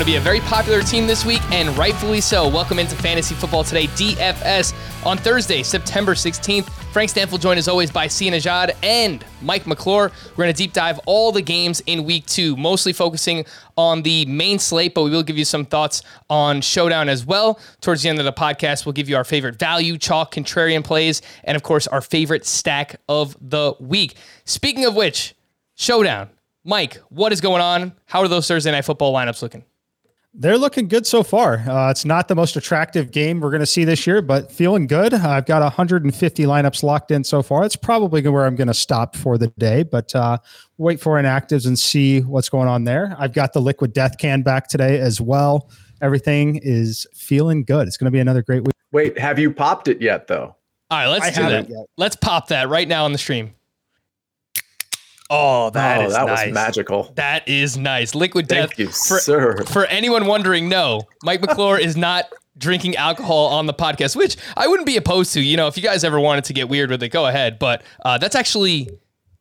Going to be a very popular team this week, and rightfully so. Welcome into Fantasy Football Today, DFS, on Thursday, September 16th. Frank Stampfl joined as always by Sia Nejad and Mike McClure. We're going to deep dive all the games in week two, mostly focusing on the main slate, but we will give you some thoughts on Showdown as well. Towards the end of the podcast, we'll give you our favorite value, chalk, contrarian plays, and of course, our favorite stack of the week. Speaking of which, Showdown. Mike, what is going on? How are those Thursday night football lineups looking? They're looking good so far. Uh, it's not the most attractive game we're going to see this year, but feeling good. I've got 150 lineups locked in so far. It's probably where I'm going to stop for the day, but uh, wait for inactives and see what's going on there. I've got the liquid death can back today as well. Everything is feeling good. It's going to be another great week. Wait, have you popped it yet, though? All right, let's I do that. Let's pop that right now on the stream. Oh, that oh, is that nice. was magical. That is nice. Liquid Thank death. You, for, sir. For anyone wondering, no, Mike McClure is not drinking alcohol on the podcast, which I wouldn't be opposed to. You know, if you guys ever wanted to get weird with it, go ahead. But uh, that's actually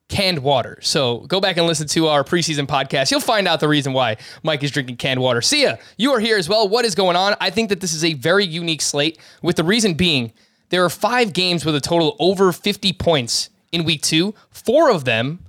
canned water. So go back and listen to our preseason podcast. You'll find out the reason why Mike is drinking canned water. Sia, you are here as well. What is going on? I think that this is a very unique slate, with the reason being there are five games with a total over 50 points in week two. Four of them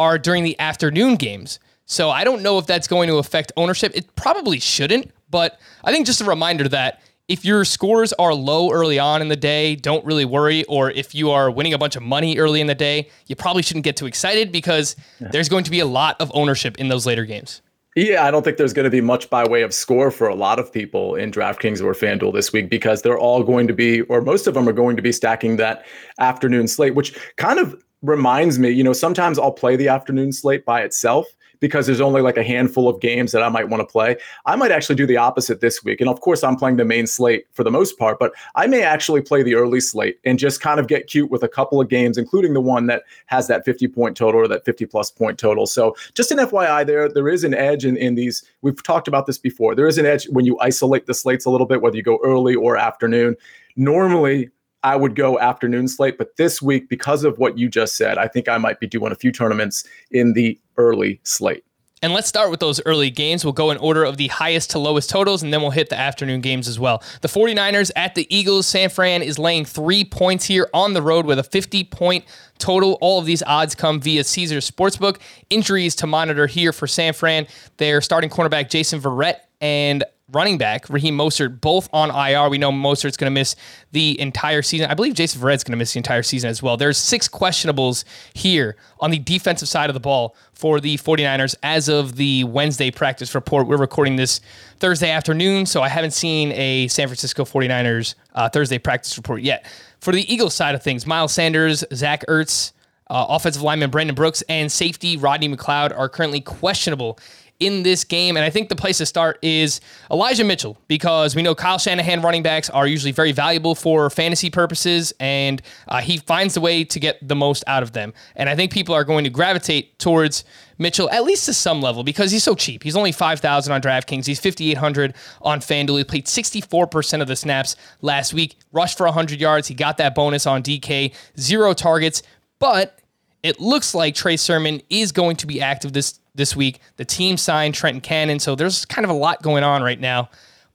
are during the afternoon games. So I don't know if that's going to affect ownership. It probably shouldn't, but I think just a reminder that if your scores are low early on in the day, don't really worry. Or if you are winning a bunch of money early in the day, you probably shouldn't get too excited because there's going to be a lot of ownership in those later games. Yeah, I don't think there's going to be much by way of score for a lot of people in DraftKings or FanDuel this week because they're all going to be, or most of them are going to be stacking that afternoon slate, which kind of reminds me, you know, sometimes I'll play the afternoon slate by itself because there's only like a handful of games that I might want to play. I might actually do the opposite this week. And of course, I'm playing the main slate for the most part, but I may actually play the early slate and just kind of get cute with a couple of games, including the one that has that 50 point total or that 50 plus point total. So just an FYI there, there is an edge in, in these. We've talked about this before. There is an edge when you isolate the slates a little bit, whether you go early or afternoon. Normally, I would go afternoon slate. But this week, because of what you just said, I think I might be doing a few tournaments in the early slate. And let's start with those early games. We'll go in order of the highest to lowest totals, and then we'll hit the afternoon games as well. The 49ers at the Eagles. San Fran is laying three points here on the road with a 50 point total. All of these odds come via Caesars Sportsbook. Injuries to monitor here for San Fran. Their starting cornerback, Jason Verrett, and running back, Raheem Mostert, both on IR. We know Mostert's going to miss the entire season. I believe Jason Verrett's going to miss the entire season as well. There's six questionables here on the defensive side of the ball for the 49ers as of the Wednesday practice report. We're recording this Thursday afternoon, so I haven't seen a San Francisco 49ers uh, Thursday practice report yet. For the Eagles side of things, Miles Sanders, Zach Ertz, uh, offensive lineman Brandon Brooks, and safety Rodney McLeod are currently questionable in this game. And I think the place to start is Elijah Mitchell because we know Kyle Shanahan running backs are usually very valuable for fantasy purposes, and uh, he finds a way to get the most out of them. And I think people are going to gravitate towards Mitchell at least to some level because he's so cheap. He's only 5,000 on DraftKings. He's 5,800 on FanDuel. He played 64% of the snaps last week, rushed for 100 yards. He got that bonus on DK, zero targets, but it looks like Trey Sermon is going to be active this this week. The team signed Trenton Cannon, so there's kind of a lot going on right now.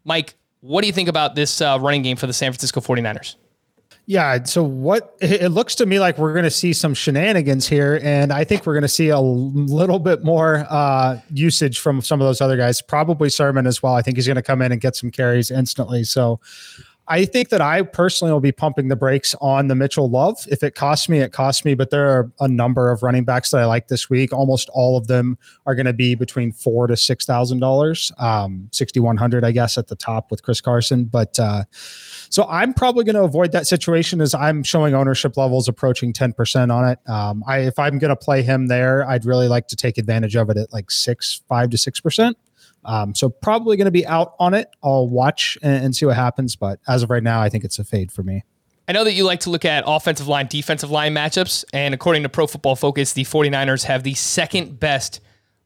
Mike, what do you think about this uh, running game for the San Francisco 49ers? Yeah. So what it looks to me like we're going to see some shenanigans here, and I think we're going to see a little bit more uh, usage from some of those other guys. Probably Sermon as well. I think he's going to come in and get some carries instantly. So I think that I personally will be pumping the brakes on the Mitchell Love. If it costs me, it costs me. But there are a number of running backs that I like this week. Almost all of them are going to be between four to six thousand um, dollars, sixty one hundred, I guess, at the top with Chris Carson. But uh, so I'm probably going to avoid that situation as I'm showing ownership levels approaching ten percent on it. Um, I if I'm going to play him there, I'd really like to take advantage of it at like six, five to six percent. Um, so probably going to be out on it. I'll watch and, and see what happens, but as of right now, I think it's a fade for me. I know that you like to look at offensive line, defensive line matchups, and according to Pro Football Focus, the 49ers have the second best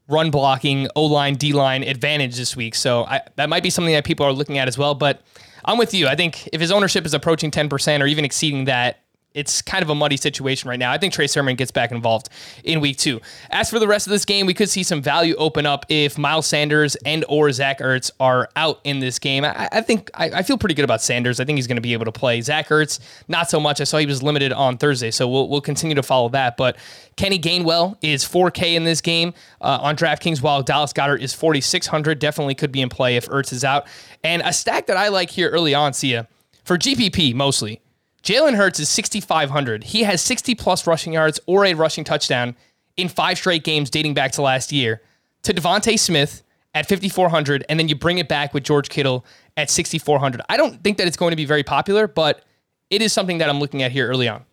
run blocking O line, D line advantage this week. So I, that might be something that people are looking at as well. But I'm with you. I think if his ownership is approaching 10% or even exceeding that, it's kind of a muddy situation right now. I think Trey Sermon gets back involved in week two. As for the rest of this game, we could see some value open up if Miles Sanders and or Zach Ertz are out in this game. I, I think I, I, feel pretty good about Sanders. I think he's going to be able to play. Zach Ertz, not so much. I saw he was limited on Thursday, so we'll, we'll continue to follow that. But Kenny Gainwell is 4K in this game uh, on DraftKings, while Dallas Goedert is 4,600. Definitely could be in play if Ertz is out. And a stack that I like here early on, Sia, for GPP mostly Jalen Hurts is 6,500. He has 60 plus rushing yards or a rushing touchdown in five straight games dating back to last year. To DeVonta Smith at 5,400, and then you bring it back with George Kittle at 6,400. I don't think that it's going to be very popular, but it is something that I'm looking at here early on.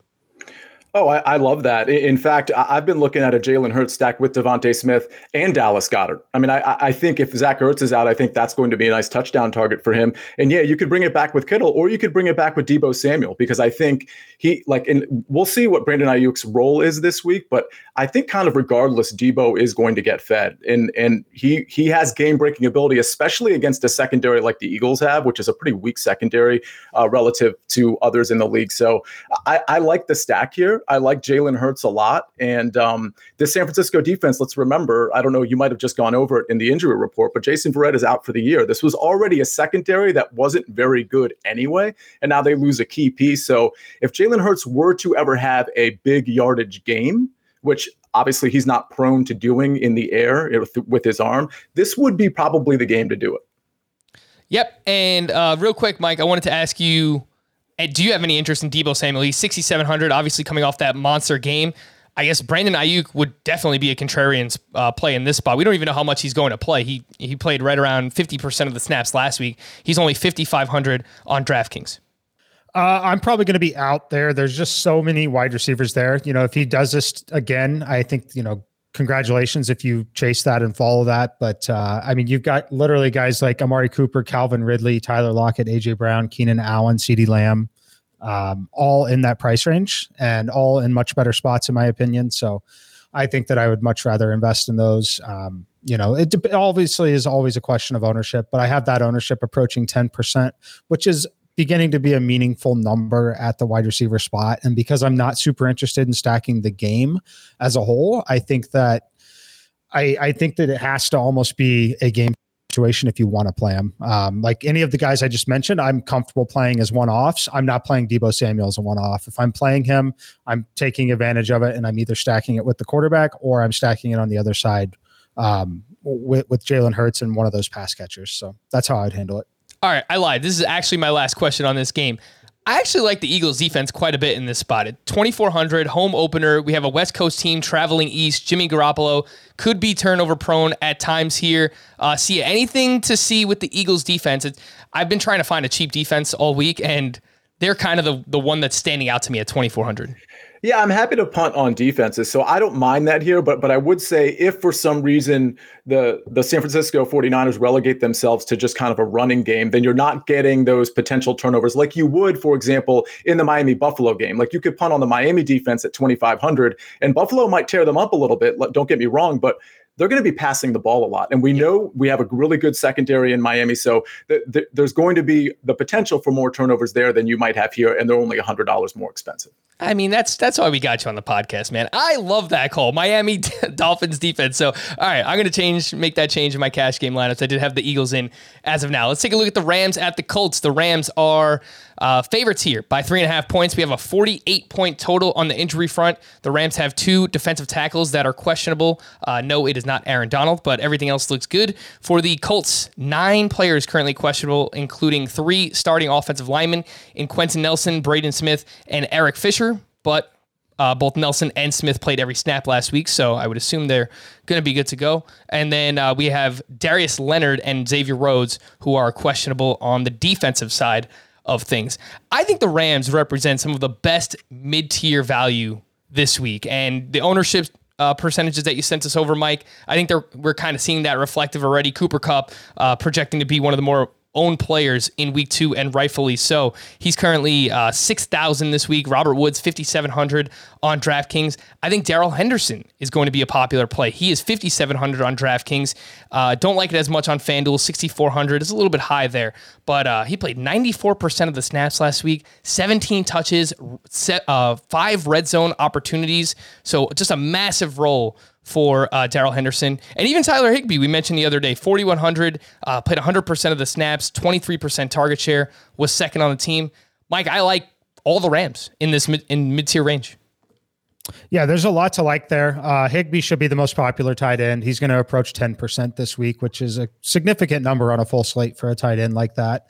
Oh, I, I, love that. In fact, I've been looking at a Jalen Hurts stack with DeVonta Smith and Dallas Goedert. I mean, I, I think if Zach Ertz is out, I think that's going to be a nice touchdown target for him. And yeah, you could bring it back with Kittle, or you could bring it back with Deebo Samuel, because I think he like, and we'll see what Brandon Aiyuk's role is this week. But I think kind of regardless, Deebo is going to get fed, and and he he has game breaking ability, especially against a secondary like the Eagles have, which is a pretty weak secondary uh, relative to others in the league. So I, I like the stack here. I like Jalen Hurts a lot. And um, the San Francisco defense, let's remember, I don't know, you might have just gone over it in the injury report, but Jason Verrett is out for the year. This was already a secondary that wasn't very good anyway. And now they lose a key piece. So if Jalen Hurts were to ever have a big yardage game, which obviously he's not prone to doing in the air with his arm, this would be probably the game to do it. Yep. And uh, real quick, Mike, I wanted to ask you do you have any interest in Deebo Samuel? He's 6,700, obviously coming off that monster game. I guess Brandon Aiyuk would definitely be a contrarian uh, play in this spot. We don't even know how much he's going to play. He he played right around 50% of the snaps last week. He's only 5,500 on DraftKings. Uh, I'm probably going to be out there. There's just so many wide receivers there. You know, if he does this again, I think, you know, congratulations if you chase that and follow that. But uh, I mean, you've got literally guys like Amari Cooper, Calvin Ridley, Tyler Lockett, AJ Brown, Keenan Allen, CeeDee Lamb, um, all in that price range and all in much better spots, in my opinion. So I think that I would much rather invest in those. Um, you know, it obviously is always a question of ownership, but I have that ownership approaching 10%, which is beginning to be a meaningful number at the wide receiver spot. And because I'm not super interested in stacking the game as a whole, I think that I, I think that it has to almost be a game situation if you want to play them. Um, like any of the guys I just mentioned, I'm comfortable playing as one offs. I'm not playing Deebo Samuel as a one off. If I'm playing him, I'm taking advantage of it and I'm either stacking it with the quarterback or I'm stacking it on the other side um, with, with Jalen Hurts and one of those pass catchers. So that's how I'd handle it. All right, I lied. This is actually my last question on this game. I actually like the Eagles defense quite a bit in this spot. At 2,400 home opener, we have a West Coast team traveling east. Jimmy Garoppolo could be turnover prone at times here. Uh, see anything to see with the Eagles defense? I've been trying to find a cheap defense all week, and they're kind of the, the one that's standing out to me at 2,400. Yeah, I'm happy to punt on defenses. So I don't mind that here, but but I would say if for some reason the the San Francisco 49ers relegate themselves to just kind of a running game, then you're not getting those potential turnovers like you would, for example, in the Miami Buffalo game. Like you could punt on the Miami defense at 2500 and Buffalo might tear them up a little bit. Don't get me wrong, but they're going to be passing the ball a lot. And we know we have a really good secondary in Miami. So th- th- there's going to be the potential for more turnovers there than you might have here. And they're only $100 more expensive. I mean, that's that's why we got you on the podcast, man. I love that call, Miami Dolphins defense. So, all right, I'm going to change, make that change in my cash game lineups. I did have the Eagles in as of now. Let's take a look at the Rams at the Colts. The Rams are uh, favorites here by three and a half points. We have a 48 point total on the injury front. The Rams have two defensive tackles that are questionable. Uh, no, it is not Aaron Donald, but everything else looks good. For the Colts, nine players currently questionable, including three starting offensive linemen in Quenton Nelson, Braden Smith, and Eric Fisher but uh, both Nelson and Smith played every snap last week, so I would assume they're going to be good to go. And then uh, we have Darius Leonard and Xavier Rhodes, who are questionable on the defensive side of things. I think the Rams represent some of the best mid tier value this week, and the ownership. Uh, percentages that you sent us over, Mike. I think we're kind of seeing that reflective already. Cooper Kupp uh, projecting to be one of the more own players in week two, and rightfully so. He's currently uh, 6,000 this week. Robert Woods, 5,700 on DraftKings. I think Darrell Henderson is going to be a popular play. He is 5,700 on DraftKings. Uh, don't like it as much on FanDuel. 6,400 is a little bit high there, but uh, he played 94% of the snaps last week, 17 touches, set, uh, five red zone opportunities. So just a massive role for uh, Darrell Henderson. And even Tyler Higbee. we mentioned the other day, 4,100, uh, played 100% of the snaps, 23% target share, was second on the team. Mike, I like all the Rams in this mid, in mid tier range. Yeah, there's a lot to like there. Uh, Higbee should be the most popular tight end. He's going to approach 10% this week, which is a significant number on a full slate for a tight end like that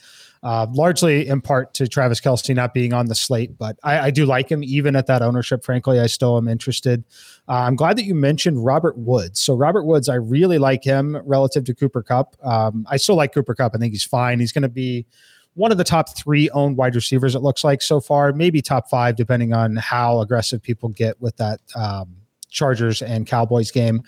uh, largely in part to Travis Kelce not being on the slate. But I, I, do like him even at that ownership. Frankly, I still am interested. Uh, I'm glad that you mentioned Robert Woods. So Robert Woods, I really like him relative to Cooper Kupp. Um, I still like Cooper Kupp. I think he's fine. He's going to be one of the top three owned wide receivers. It looks like so far, maybe top five, depending on how aggressive people get with that. Um, Chargers and Cowboys game.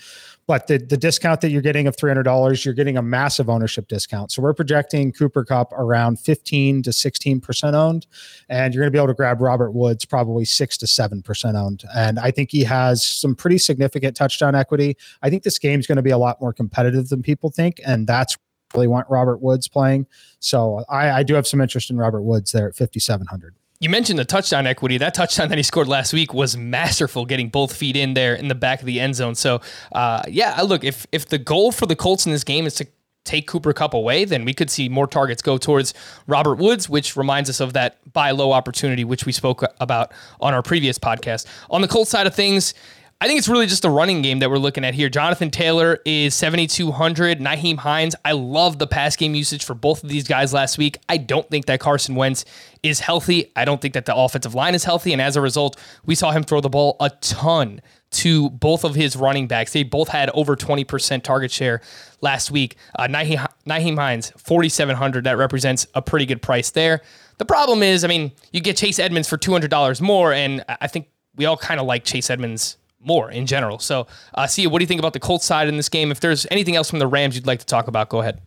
But the, the discount that you're getting of $300, you're getting a massive ownership discount. So we're projecting Cooper Kupp around 15 to 16% owned. And you're going to be able to grab Robert Woods probably 6 to 7% owned. And I think he has some pretty significant touchdown equity. I think this game's going to be a lot more competitive than people think. And that's really want Robert Woods playing. So I, I do have some interest in Robert Woods there at 5,700 you mentioned the touchdown equity. That touchdown that he scored last week was masterful, getting both feet in there in the back of the end zone. So, uh, yeah, look, if if the goal for the Colts in this game is to take Cooper Kupp away, then we could see more targets go towards Robert Woods, which reminds us of that buy low opportunity, which we spoke about on our previous podcast. On the Colts side of things, I think it's really just the running game that we're looking at here. Jonathan Taylor is 7,200. Nyheim Hines, I love the pass game usage for both of these guys last week. I don't think that Carson Wentz is healthy. I don't think that the offensive line is healthy. And as a result, we saw him throw the ball a ton to both of his running backs. They both had over 20% target share last week. Uh, Nyheim, Nyheim Hines, 4,700. That represents a pretty good price there. The problem is, I mean, you get Chase Edmonds for $200 more. And I think we all kind of like Chase Edmonds more in general. So, uh, see, what do you think about the Colts side in this game? If there's anything else from the Rams you'd like to talk about, go ahead.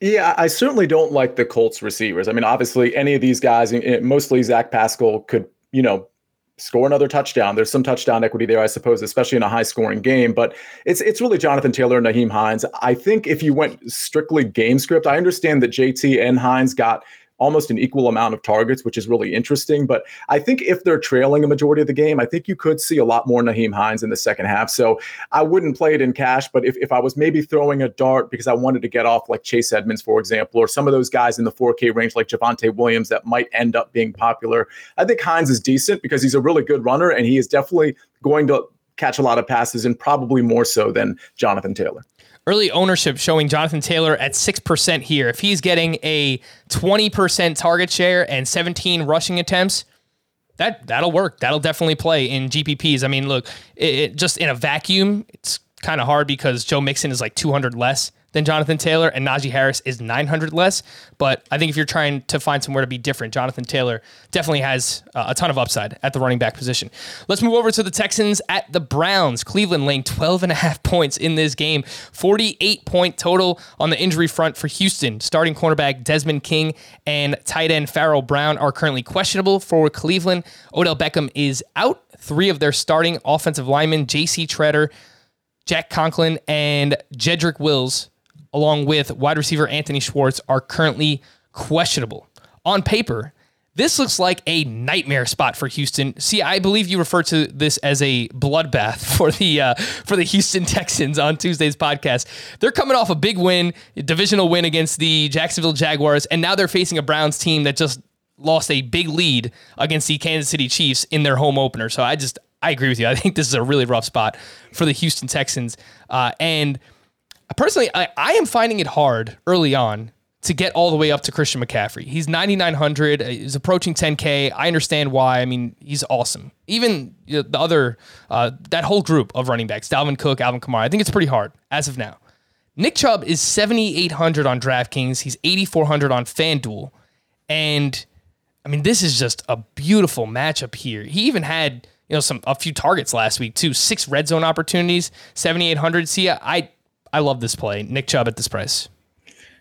Yeah, I certainly don't like the Colts receivers. I mean, obviously, any of these guys, mostly Zach Pascal, could you know score another touchdown. There's some touchdown equity there, I suppose, especially in a high scoring game. But it's it's really Jonathan Taylor and Nyheim Hines. I think if you went strictly game script, I understand that JT and Hines got almost an equal amount of targets, which is really interesting. But I think if they're trailing a majority of the game, I think you could see a lot more Nyheim Hines in the second half. So I wouldn't play it in cash, but if, if I was maybe throwing a dart because I wanted to get off like Chase Edmonds, for example, or some of those guys in the 4K range like Javonte Williams that might end up being popular, I think Hines is decent because he's a really good runner and he is definitely going to catch a lot of passes and probably more so than Jonathan Taylor early ownership showing Jonathan Taylor at 6% here. If he's getting a 20% target share and 17 rushing attempts, that that'll work. That'll definitely play in GPPs. I mean, look, it, it just in a vacuum, it's kind of hard because Joe Mixon is like 200 less than Jonathan Taylor, and Najee Harris is 900 less. But I think if you're trying to find somewhere to be different, Jonathan Taylor definitely has uh, a ton of upside at the running back position. Let's move over to the Texans at the Browns. Cleveland laying 12 and a half points in this game, 48 point total on the injury front for Houston. Starting cornerback Desmond King and tight end Pharaoh Brown are currently questionable for Cleveland. Odell Beckham is out. Three of their starting offensive linemen, J.C. Tretter, Jack Conklin, and Jedrick Wills along with wide receiver Anthony Schwartz, are currently questionable. On paper, this looks like a nightmare spot for Houston. See, I believe you refer to this as a bloodbath for the uh, for the Houston Texans on Tuesday's podcast. They're coming off a big win, a divisional win against the Jacksonville Jaguars, and now they're facing a Browns team that just lost a big lead against the Kansas City Chiefs in their home opener. So I just I agree with you. I think this is a really rough spot for the Houston Texans, uh, and personally, I, I am finding it hard early on to get all the way up to Christian McCaffrey. He's 9,900. Uh, he's approaching 10K. I understand why. I mean, he's awesome. Even the other, uh, that whole group of running backs, Dalvin Cook, Alvin Kamara, I think it's pretty hard as of now. Nick Chubb is 7,800 on DraftKings. He's 8,400 on FanDuel. And I mean, this is just a beautiful matchup here. He even had, you know, some, a few targets last week too. Six red zone opportunities, 7,800. See, I, I love this play. Nick Chubb at this price.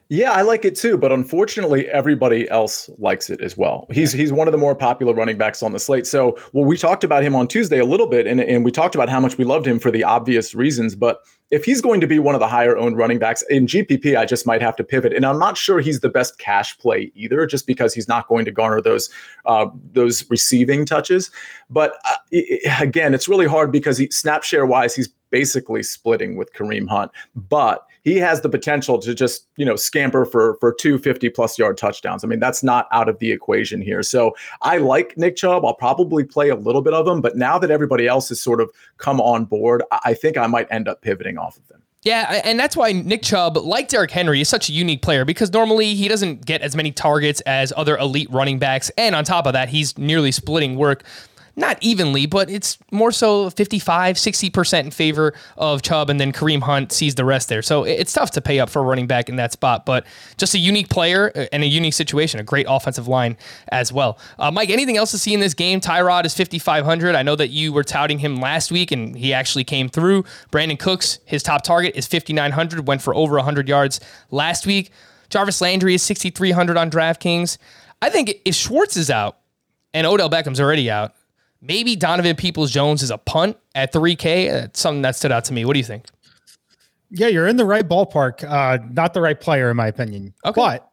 Yeah, I like it too, but unfortunately, everybody else likes it as well. He's he's one of the more popular running backs on the slate. So, well, we talked about him on Tuesday a little bit, and, and we talked about how much we loved him for the obvious reasons. But if he's going to be one of the higher owned running backs in GPP, I just might have to pivot. And I'm not sure he's the best cash play either, just because he's not going to garner those uh, those receiving touches. But uh, again, it's really hard because he, snap share wise, he's basically splitting with Kareem Hunt, but he has the potential to just you know scamper for for two 50 plus yard touchdowns. I mean that's not out of the equation here. So I like Nick Chubb. I'll probably play a little bit of him, but now that everybody else has sort of come on board, I think I might end up pivoting off of him. Yeah, and that's why Nick Chubb, like Derrick Henry, is such a unique player because normally he doesn't get as many targets as other elite running backs. And on top of that, he's nearly splitting work not evenly, but it's more so 55, 60% in favor of Chubb, and then Kareem Hunt sees the rest there. So it's tough to pay up for a running back in that spot, but just a unique player uh, and a unique situation, a great offensive line as well. Uh, Mike, anything else to see in this game? Tyrod is 5,500. I know that you were touting him last week, and he actually came through. Brandin Cooks, his top target is 5,900, went for over 100 yards last week. Jarvis Landry is 6,300 on DraftKings. I think if Schwartz is out and Odell Beckham's already out, maybe Donovan Peoples Jones is a punt at 3K. That's something that stood out to me. What do you think? Yeah, you're in the right ballpark. Uh, not the right player, in my opinion. Okay. But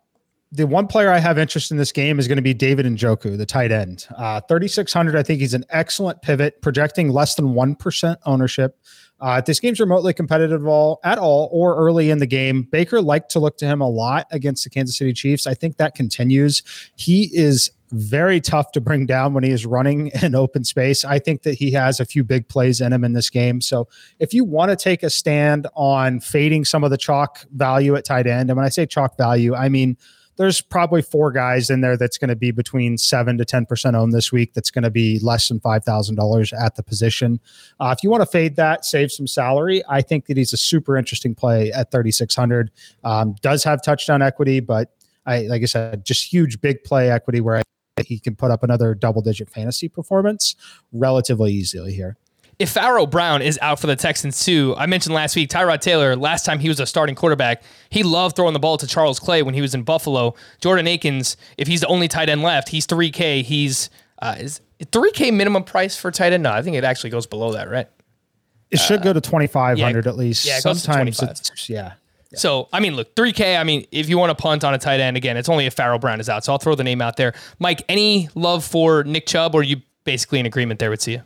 the one player I have interest in this game is going to be David Njoku, the tight end. Uh, 3,600. I think he's an excellent pivot, projecting less than 1% ownership. Uh, if this game's remotely competitive all, at all or early in the game, Baker liked to look to him a lot against the Kansas City Chiefs. I think that continues. He is very tough to bring down when he is running in open space. I think that he has a few big plays in him in this game. So if you want to take a stand on fading some of the chalk value at tight end, and when I say chalk value, I mean there's probably four guys in there that's going to be between seven to ten percent owned this week. That's going to be less than five thousand dollars at the position. Uh, if you want to fade that, save some salary. I think that he's a super interesting play at thirty six hundred. Um, does have touchdown equity, but I like I said, just huge big play equity where I he can put up another double digit fantasy performance relatively easily here. If Pharaoh Brown is out for the Texans too, I mentioned last week Tyrod Taylor. Last time he was a starting quarterback, he loved throwing the ball to Charles Clay when he was in Buffalo. Jordan Akins, if he's the only tight end left, he's three K. He's uh, is three K minimum price for tight end. No, I think it actually goes below that, right? It should uh, go to twenty five hundred yeah, at least. Yeah, sometimes it's yeah. So, I mean, look, 3K, I mean, if you want to punt on a tight end, again, it's only if Pharaoh Brown is out. So I'll throw the name out there. Mike, any love for Nick Chubb, or you basically in agreement there with Sia?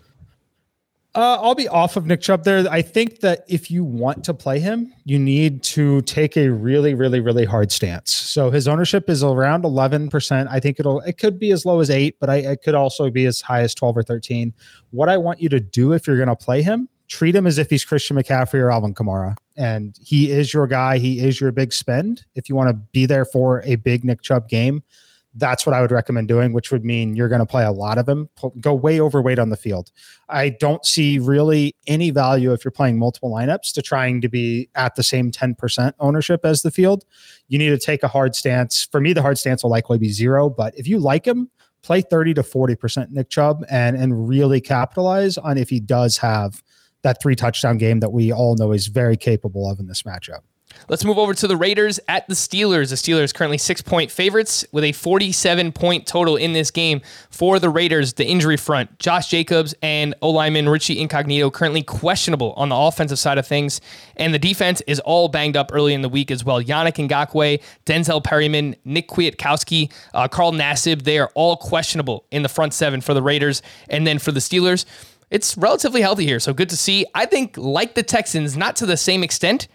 Uh, I'll be off of Nick Chubb there. I think that if you want to play him, you need to take a really, really, really hard stance. So his ownership is around 11%. I think it'll, it could be as low as eight, but I, it could also be as high as 12 or 13. What I want you to do if you're going to play him treat him as if he's Christian McCaffrey or Alvin Kamara. And he is your guy. He is your big spend. If you want to be there for a big Nick Chubb game, that's what I would recommend doing, which would mean you're going to play a lot of him, go way overweight on the field. I don't see really any value if you're playing multiple lineups to trying to be at the same 10% ownership as the field. You need to take a hard stance. For me, the hard stance will likely be zero, but if you like him, play 30 to 40% Nick Chubb and and really capitalize on if he does have that three touchdown game that we all know he's very capable of in this matchup. Let's move over to the Raiders at the Steelers. The Steelers currently six point favorites with a 47 point total in this game for the Raiders. The injury front, Josh Jacobs and O lineman Richie Incognito currently questionable on the offensive side of things. And the defense is all banged up early in the week as well. Yannick Ngakoue, Denzel Perryman, Nick Kwiatkoski, uh, Carl Nassib, they are all questionable in the front seven for the Raiders. And then for the Steelers, it's relatively healthy here. So good to see. I think, like the Texans, not to the same extent.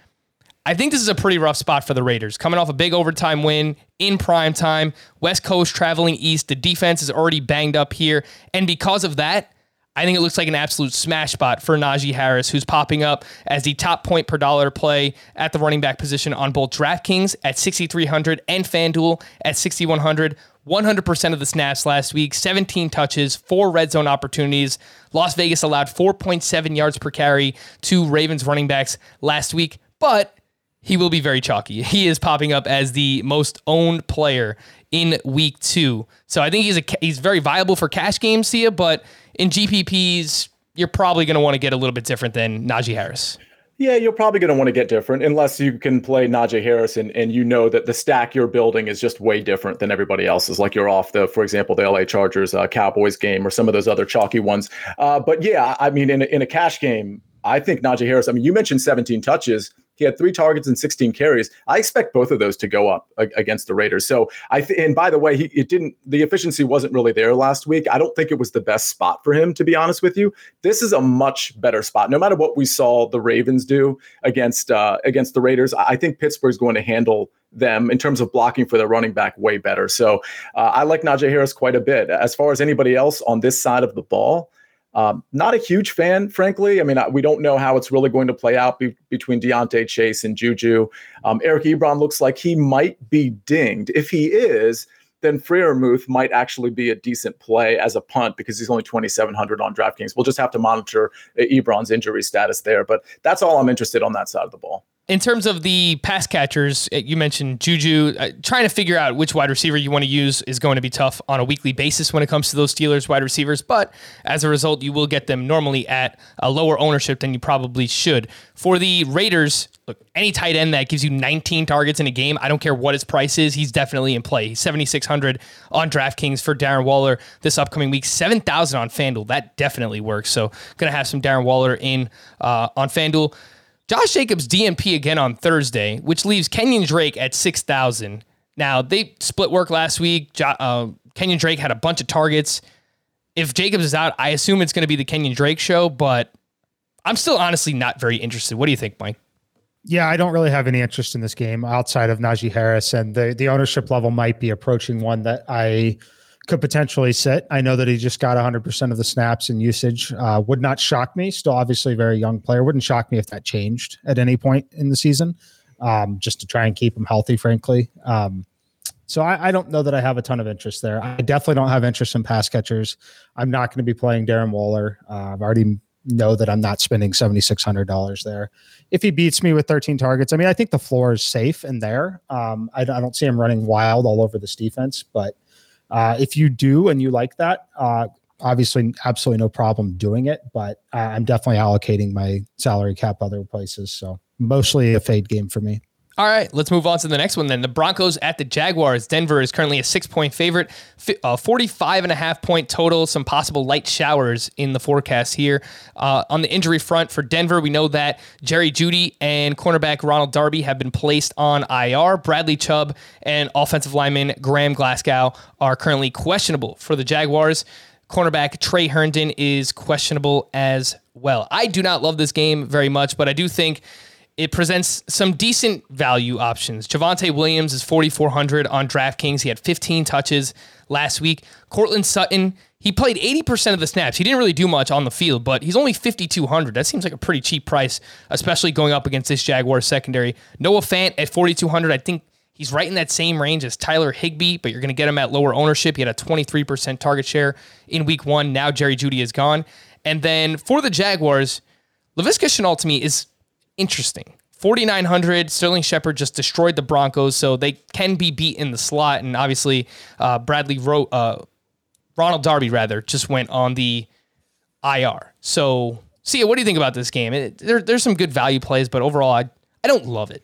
I think this is a pretty rough spot for the Raiders. Coming off a big overtime win in prime time, West Coast traveling east. The defense is already banged up here. And because of that, I think it looks like an absolute smash spot for Najee Harris, who's popping up as the top point per dollar play at the running back position on both DraftKings at 6,300 and FanDuel at 6,100. 100% of the snaps last week, 17 touches, four red zone opportunities. Las Vegas allowed 4.7 yards per carry to Ravens running backs last week, but he will be very chalky. He is popping up as the most owned player in week two. So I think he's a he's very viable for cash games, Sia, but in GPPs, you're probably going to want to get a little bit different than Najee Harris. Yeah, you're probably going to want to get different unless you can play Najee Harris and, and you know that the stack you're building is just way different than everybody else's. Like you're off the, for example, the LA Chargers uh, Cowboys game or some of those other chalky ones. Uh, but yeah, I mean, in a, in a cash game, I think Najee Harris. I mean, you mentioned 17 touches. He had three targets and 16 carries. I expect both of those to go up against the Raiders. So I th- and by the way, he it didn't the efficiency wasn't really there last week. I don't think it was the best spot for him to be honest with you. This is a much better spot. No matter what we saw the Ravens do against uh, against the Raiders, I think Pittsburgh's going to handle them in terms of blocking for their running back way better. So uh, I like Najee Harris quite a bit. As far as anybody else on this side of the ball, um, not a huge fan, frankly. I mean, I, we don't know how it's really going to play out be, between Diontae Chase and Juju. Um, Eric Ebron looks like he might be dinged. If he is, then Freiermuth might actually be a decent play as a punt because he's only 2,700 on DraftKings. We'll just have to monitor Ebron's injury status there. But that's all I'm interested on that side of the ball in terms of the pass catchers, uh, you mentioned Juju. Uh, trying to figure out which wide receiver you want to use is going to be tough on a weekly basis when it comes to those Steelers wide receivers. But as a result, you will get them normally at a lower ownership than you probably should. For the Raiders, look, any tight end that gives you 19 targets in a game, I don't care what his price is, he's definitely in play. He's 7,600 on DraftKings for Darren Waller this upcoming week, 7,000 on FanDuel. That definitely works. So, going to have some Darren Waller in uh, on FanDuel. Josh Jacobs DNP again on Thursday, which leaves Kenyon Drake at 6,000. Now, they split work last week. Uh, Kenyon Drake had a bunch of targets. If Jacobs is out, I assume it's going to be the Kenyon Drake show, but I'm still honestly not very interested. What do you think, Mike? Yeah, I don't really have any interest in this game outside of Najee Harris, and the the ownership level might be approaching one that I could potentially sit. I know that he just got 100% of the snaps and usage. Uh, would not shock me. Still, obviously, very young player. Wouldn't shock me if that changed at any point in the season, um, just to try and keep him healthy, frankly. Um, so I, I, don't know that I have a ton of interest there. I definitely don't have interest in pass catchers. I'm not going to be playing Darren Waller. Uh, I've already know that I'm not spending $7,600 there. If he beats me with 13 targets, I mean, I think the floor is safe and there. Um, I, I, don't see him running wild all over this defense, but uh, if you do and you like that, uh, obviously, absolutely no problem doing it. But uh, I'm definitely allocating my salary cap other places. So mostly a fade game for me. All right, let's move on to the next one then. The Broncos at the Jaguars. Denver is currently a six point favorite, uh, 45 and a half point total. Some possible light showers in the forecast here. Uh, on the injury front for Denver, we know that Jerry Jeudy and cornerback Ronald Darby have been placed on IR. Bradley Chubb and offensive lineman Graham Glasgow are currently questionable for the Jaguars. Cornerback Trey Herndon is questionable as well. I do not love this game very much, but I do think it presents some decent value options. Javonte Williams is 4,400 on DraftKings. He had 15 touches last week. Courtland Sutton, he played 80% of the snaps. He didn't really do much on the field, but he's only 5,200. That seems like a pretty cheap price, especially going up against this Jaguars secondary. Noah Fant at 4,200. I think he's right in that same range as Tyler Higbee, but you're going to get him at lower ownership. He had a 23% target share in week one. Now Jerry Jeudy is gone. And then for the Jaguars, Laviska Shenault to me is interesting. 4,900. Sterling Shepard just destroyed the Broncos, so they can be beat in the slot. And obviously, uh, Bradley wrote, uh, Ronald Darby rather just went on the IR. So, see, what do you think about this game? It, there, there's some good value plays, but overall, I, I don't love it.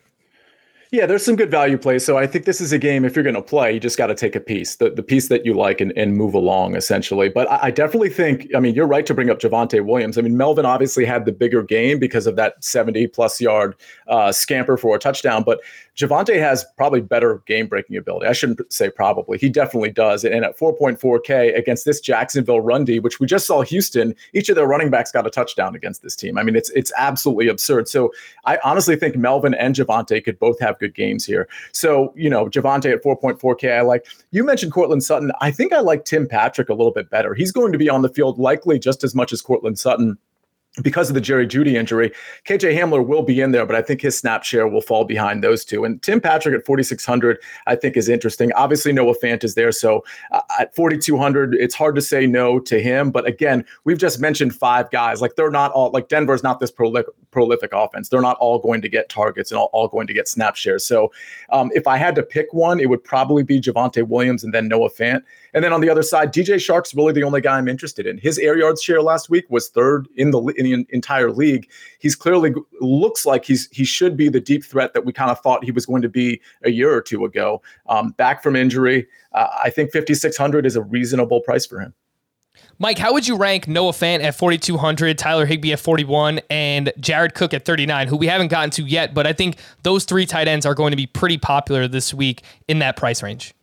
Yeah, there's some good value plays. So I think this is a game, if you're going to play, you just got to take a piece, the, the piece that you like and, and move along, essentially. But I, I definitely think, I mean, you're right to bring up Javonte Williams. I mean, Melvin obviously had the bigger game because of that 70 plus yard uh, scamper for a touchdown. But Javonte has probably better game breaking ability. I shouldn't say probably. He definitely does. And at 4.4K against this Jacksonville run D, which we just saw Houston, each of their running backs got a touchdown against this team. I mean, it's it's absolutely absurd. So I honestly think Melvin and Javonte could both have good games here. So, you know, Javonte at 4.4K, I like. You mentioned Courtland Sutton. I think I like Tim Patrick a little bit better. He's going to be on the field likely just as much as Courtland Sutton because of the Jerry Jeudy injury, KJ Hamler will be in there, but I think his snap share will fall behind those two. And Tim Patrick at 4,600, I think is interesting. Obviously, Noah Fant is there. So uh, at 4,200, it's hard to say no to him. But again, we've just mentioned five guys. Like they're not all, like Denver's not this prolific, prolific offense. They're not all going to get targets and all, all going to get snap shares. So um, if I had to pick one, it would probably be Javonte Williams and then Noah Fant. And then on the other side, DJ Chark's really the only guy I'm interested in. His air yards share last week was third in the in the entire league. He's clearly looks like he's he should be the deep threat that we kind of thought he was going to be a year or two ago. Um, back from injury, uh, I think 5600 is a reasonable price for him. Mike, how would you rank Noah Fant at 4,200, Tyler Higbee at 41, and Jared Cook at 39, who we haven't gotten to yet, but I think those three tight ends are going to be pretty popular this week in that price range.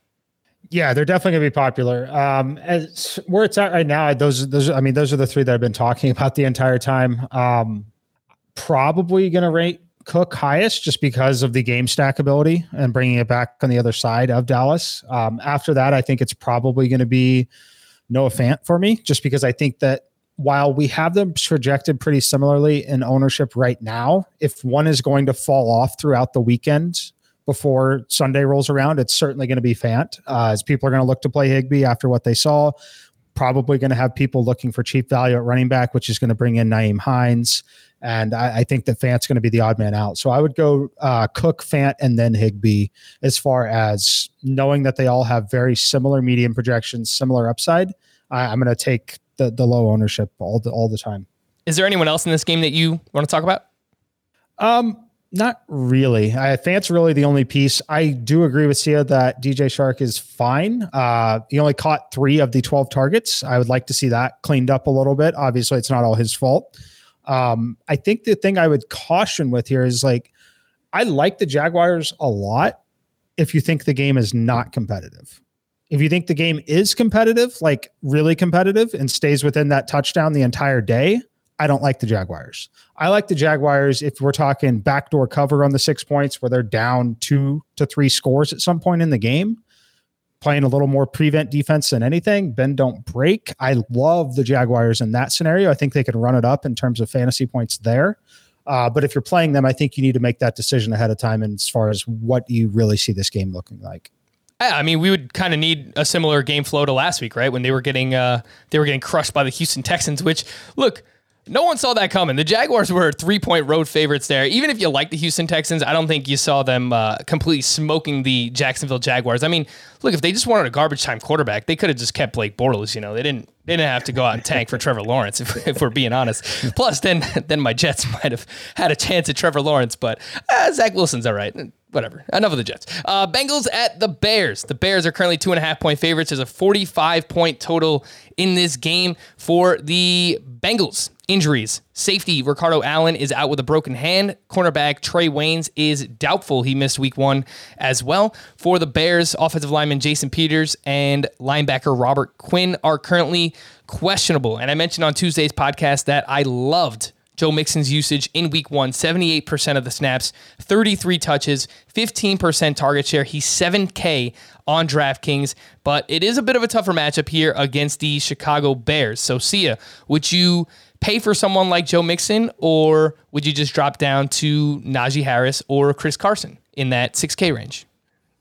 Yeah, they're definitely going to be popular. Um, as where it's at right now, those those I mean, those are the three that I've been talking about the entire time. Um, probably going to rate Cook highest just because of the game stack ability and bringing it back on the other side of Dallas. Um, after that, I think it's probably going to be Noah Fant for me, just because I think that while we have them projected pretty similarly in ownership right now, if one is going to fall off throughout the weekend before Sunday rolls around, it's certainly going to be Fant, uh, as people are going to look to play Higbee after what they saw. Probably going to have people looking for cheap value at running back, which is going to bring in Nyheim Hines. And I, I think that Fant's going to be the odd man out. So I would go uh, Cook, Fant, and then Higbee as far as knowing that they all have very similar medium projections, similar upside. I, I'm going to take the, the low ownership all the, all the time. Is there anyone else in this game that you want to talk about? Um, not really. I Fant's really the only piece. I do agree with Sia that DJ Chark is fine. Uh, he only caught three of the 12 targets. I would like to see that cleaned up a little bit. Obviously, it's not all his fault. Um, I think the thing I would caution with here is like, I like the Jaguars a lot if you think the game is not competitive. If you think the game is competitive, like really competitive, and stays within that touchdown the entire day, I don't like the Jaguars. I like the Jaguars if we're talking backdoor cover on the six points where they're down two to three scores at some point in the game, playing a little more prevent defense than anything. Ben don't break. I love the Jaguars in that scenario. I think they can run it up in terms of fantasy points there. Uh, but if you're playing them, I think you need to make that decision ahead of time. And as far as what you really see this game looking like. I mean, we would kind of need a similar game flow to last week, right? When they were getting uh, they were getting crushed by the Houston Texans. Which, look, no one saw that coming. The Jaguars were three point road favorites there. Even if you like the Houston Texans, I don't think you saw them uh, completely smoking the Jacksonville Jaguars. I mean, look, if they just wanted a garbage time quarterback, they could have just kept Blake Bortles. You know, they didn't they didn't have to go out and tank for Trevor Lawrence, if, if, we're being honest. Plus, then then my Jets might have had a chance at Trevor Lawrence, but uh, Zach Wilson's all right. Whatever. Enough of the Jets. Uh, Bengals at the Bears. The Bears are currently two and a half point favorites. There's a 45 point total in this game for the Bengals. Injuries. Safety Ricardo Allen is out with a broken hand. Cornerback Trae Waynes is doubtful. He missed week one as well. For the Bears, offensive lineman Jason Peters and linebacker Robert Quinn are currently questionable. And I mentioned on Tuesday's podcast that I loved Joe Mixon's usage in week one 78% of the snaps, 33 touches, 15% target share. He's 7K on DraftKings, but it is a bit of a tougher matchup here against the Chicago Bears. So, Sia, would you pay for someone like Joe Mixon, or would you just drop down to Najee Harris or Chris Carson in that 6K range?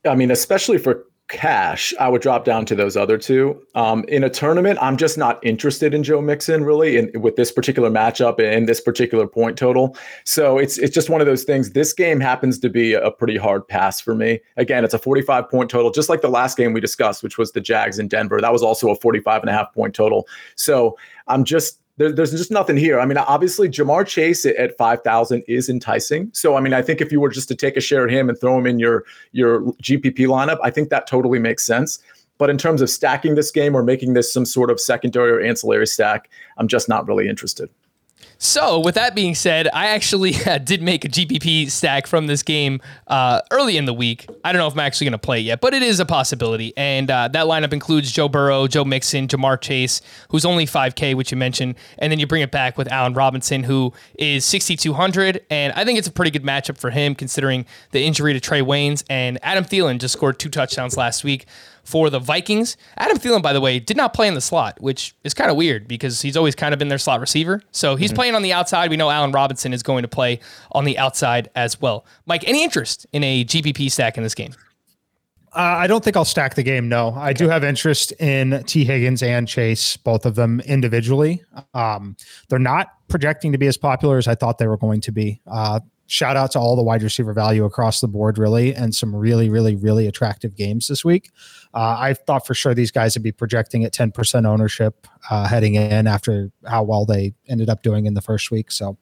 I mean, especially for cash, I would drop down to those other two. Um, in a tournament, I'm just not interested in Joe Mixon really, in, with this particular matchup and this particular point total. So it's it's just one of those things. This game happens to be a pretty hard pass for me. Again, it's a 45 point total, just like the last game we discussed, which was the Jags in Denver. That was also a 45 and a half point total. So I'm just there, there's just nothing here. I mean, obviously, Ja'Marr Chase at 5,000 is enticing. So, I mean, I think if you were just to take a share of him and throw him in your, your GPP lineup, I think that totally makes sense. But in terms of stacking this game or making this some sort of secondary or ancillary stack, I'm just not really interested. So, with that being said, I actually uh, did make a GPP stack from this game uh, early in the week. I don't know if I'm actually going to play it yet, but it is a possibility. And uh, that lineup includes Joe Burrow, Joe Mixon, Ja'Marr Chase, who's only 5K, which you mentioned. And then you bring it back with Allen Robinson, who is 6,200. And I think it's a pretty good matchup for him, considering the injury to Trae Waynes. And Adam Thielen just scored two touchdowns last week for the Vikings. Adam Thielen, by the way, did not play in the slot, which is kind of weird because he's always kind of been their slot receiver. So he's mm-hmm. playing on the outside. We know Allen Robinson is going to play on the outside as well. Mike, any interest in a GPP stack in this game? Uh, I don't think I'll stack the game. No, I do have interest in Tee Higgins and Chase, both of them individually. Um, they're not projecting to be as popular as I thought they were going to be. Uh, shout out to all the wide receiver value across the board, really, and some really, really, really attractive games this week. Uh, I thought for sure these guys would be projecting at 10% ownership uh, heading in after how well they ended up doing in the first week. So,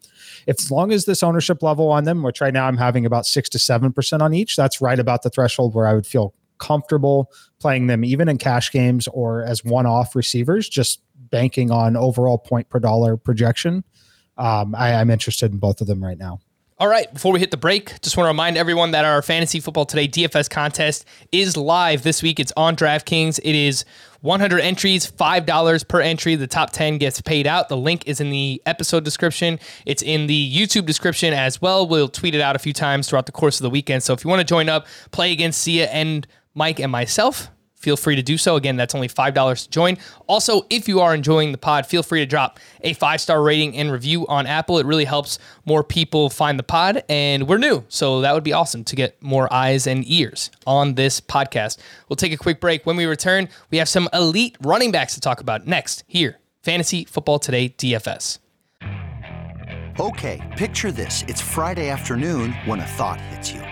as long as this ownership level on them, which right now I'm having about six to 7% on each, that's right about the threshold where I would feel comfortable playing them even in cash games or as one off receivers, just banking on overall point per dollar projection. Um, I, I'm interested in both of them right now. All right, before we hit the break, just want to remind everyone that our Fantasy Football Today DFS contest is live this week. It's on DraftKings. It is 100 entries, $5 per entry. The top 10 gets paid out. The link is in the episode description. It's in the YouTube description as well. We'll tweet it out a few times throughout the course of the weekend. So if you want to join up, play against Sia and Mike and myself, feel free to do so. Again, that's only $5 to join. Also, if you are enjoying the pod, feel free to drop a five star rating and review on Apple. It really helps more people find the pod, and we're new. So that would be awesome to get more eyes and ears on this podcast. We'll take a quick break. When we return, we have some elite running backs to talk about next here. Fantasy Football Today DFS. Okay, picture this. It's Friday afternoon when a thought hits you.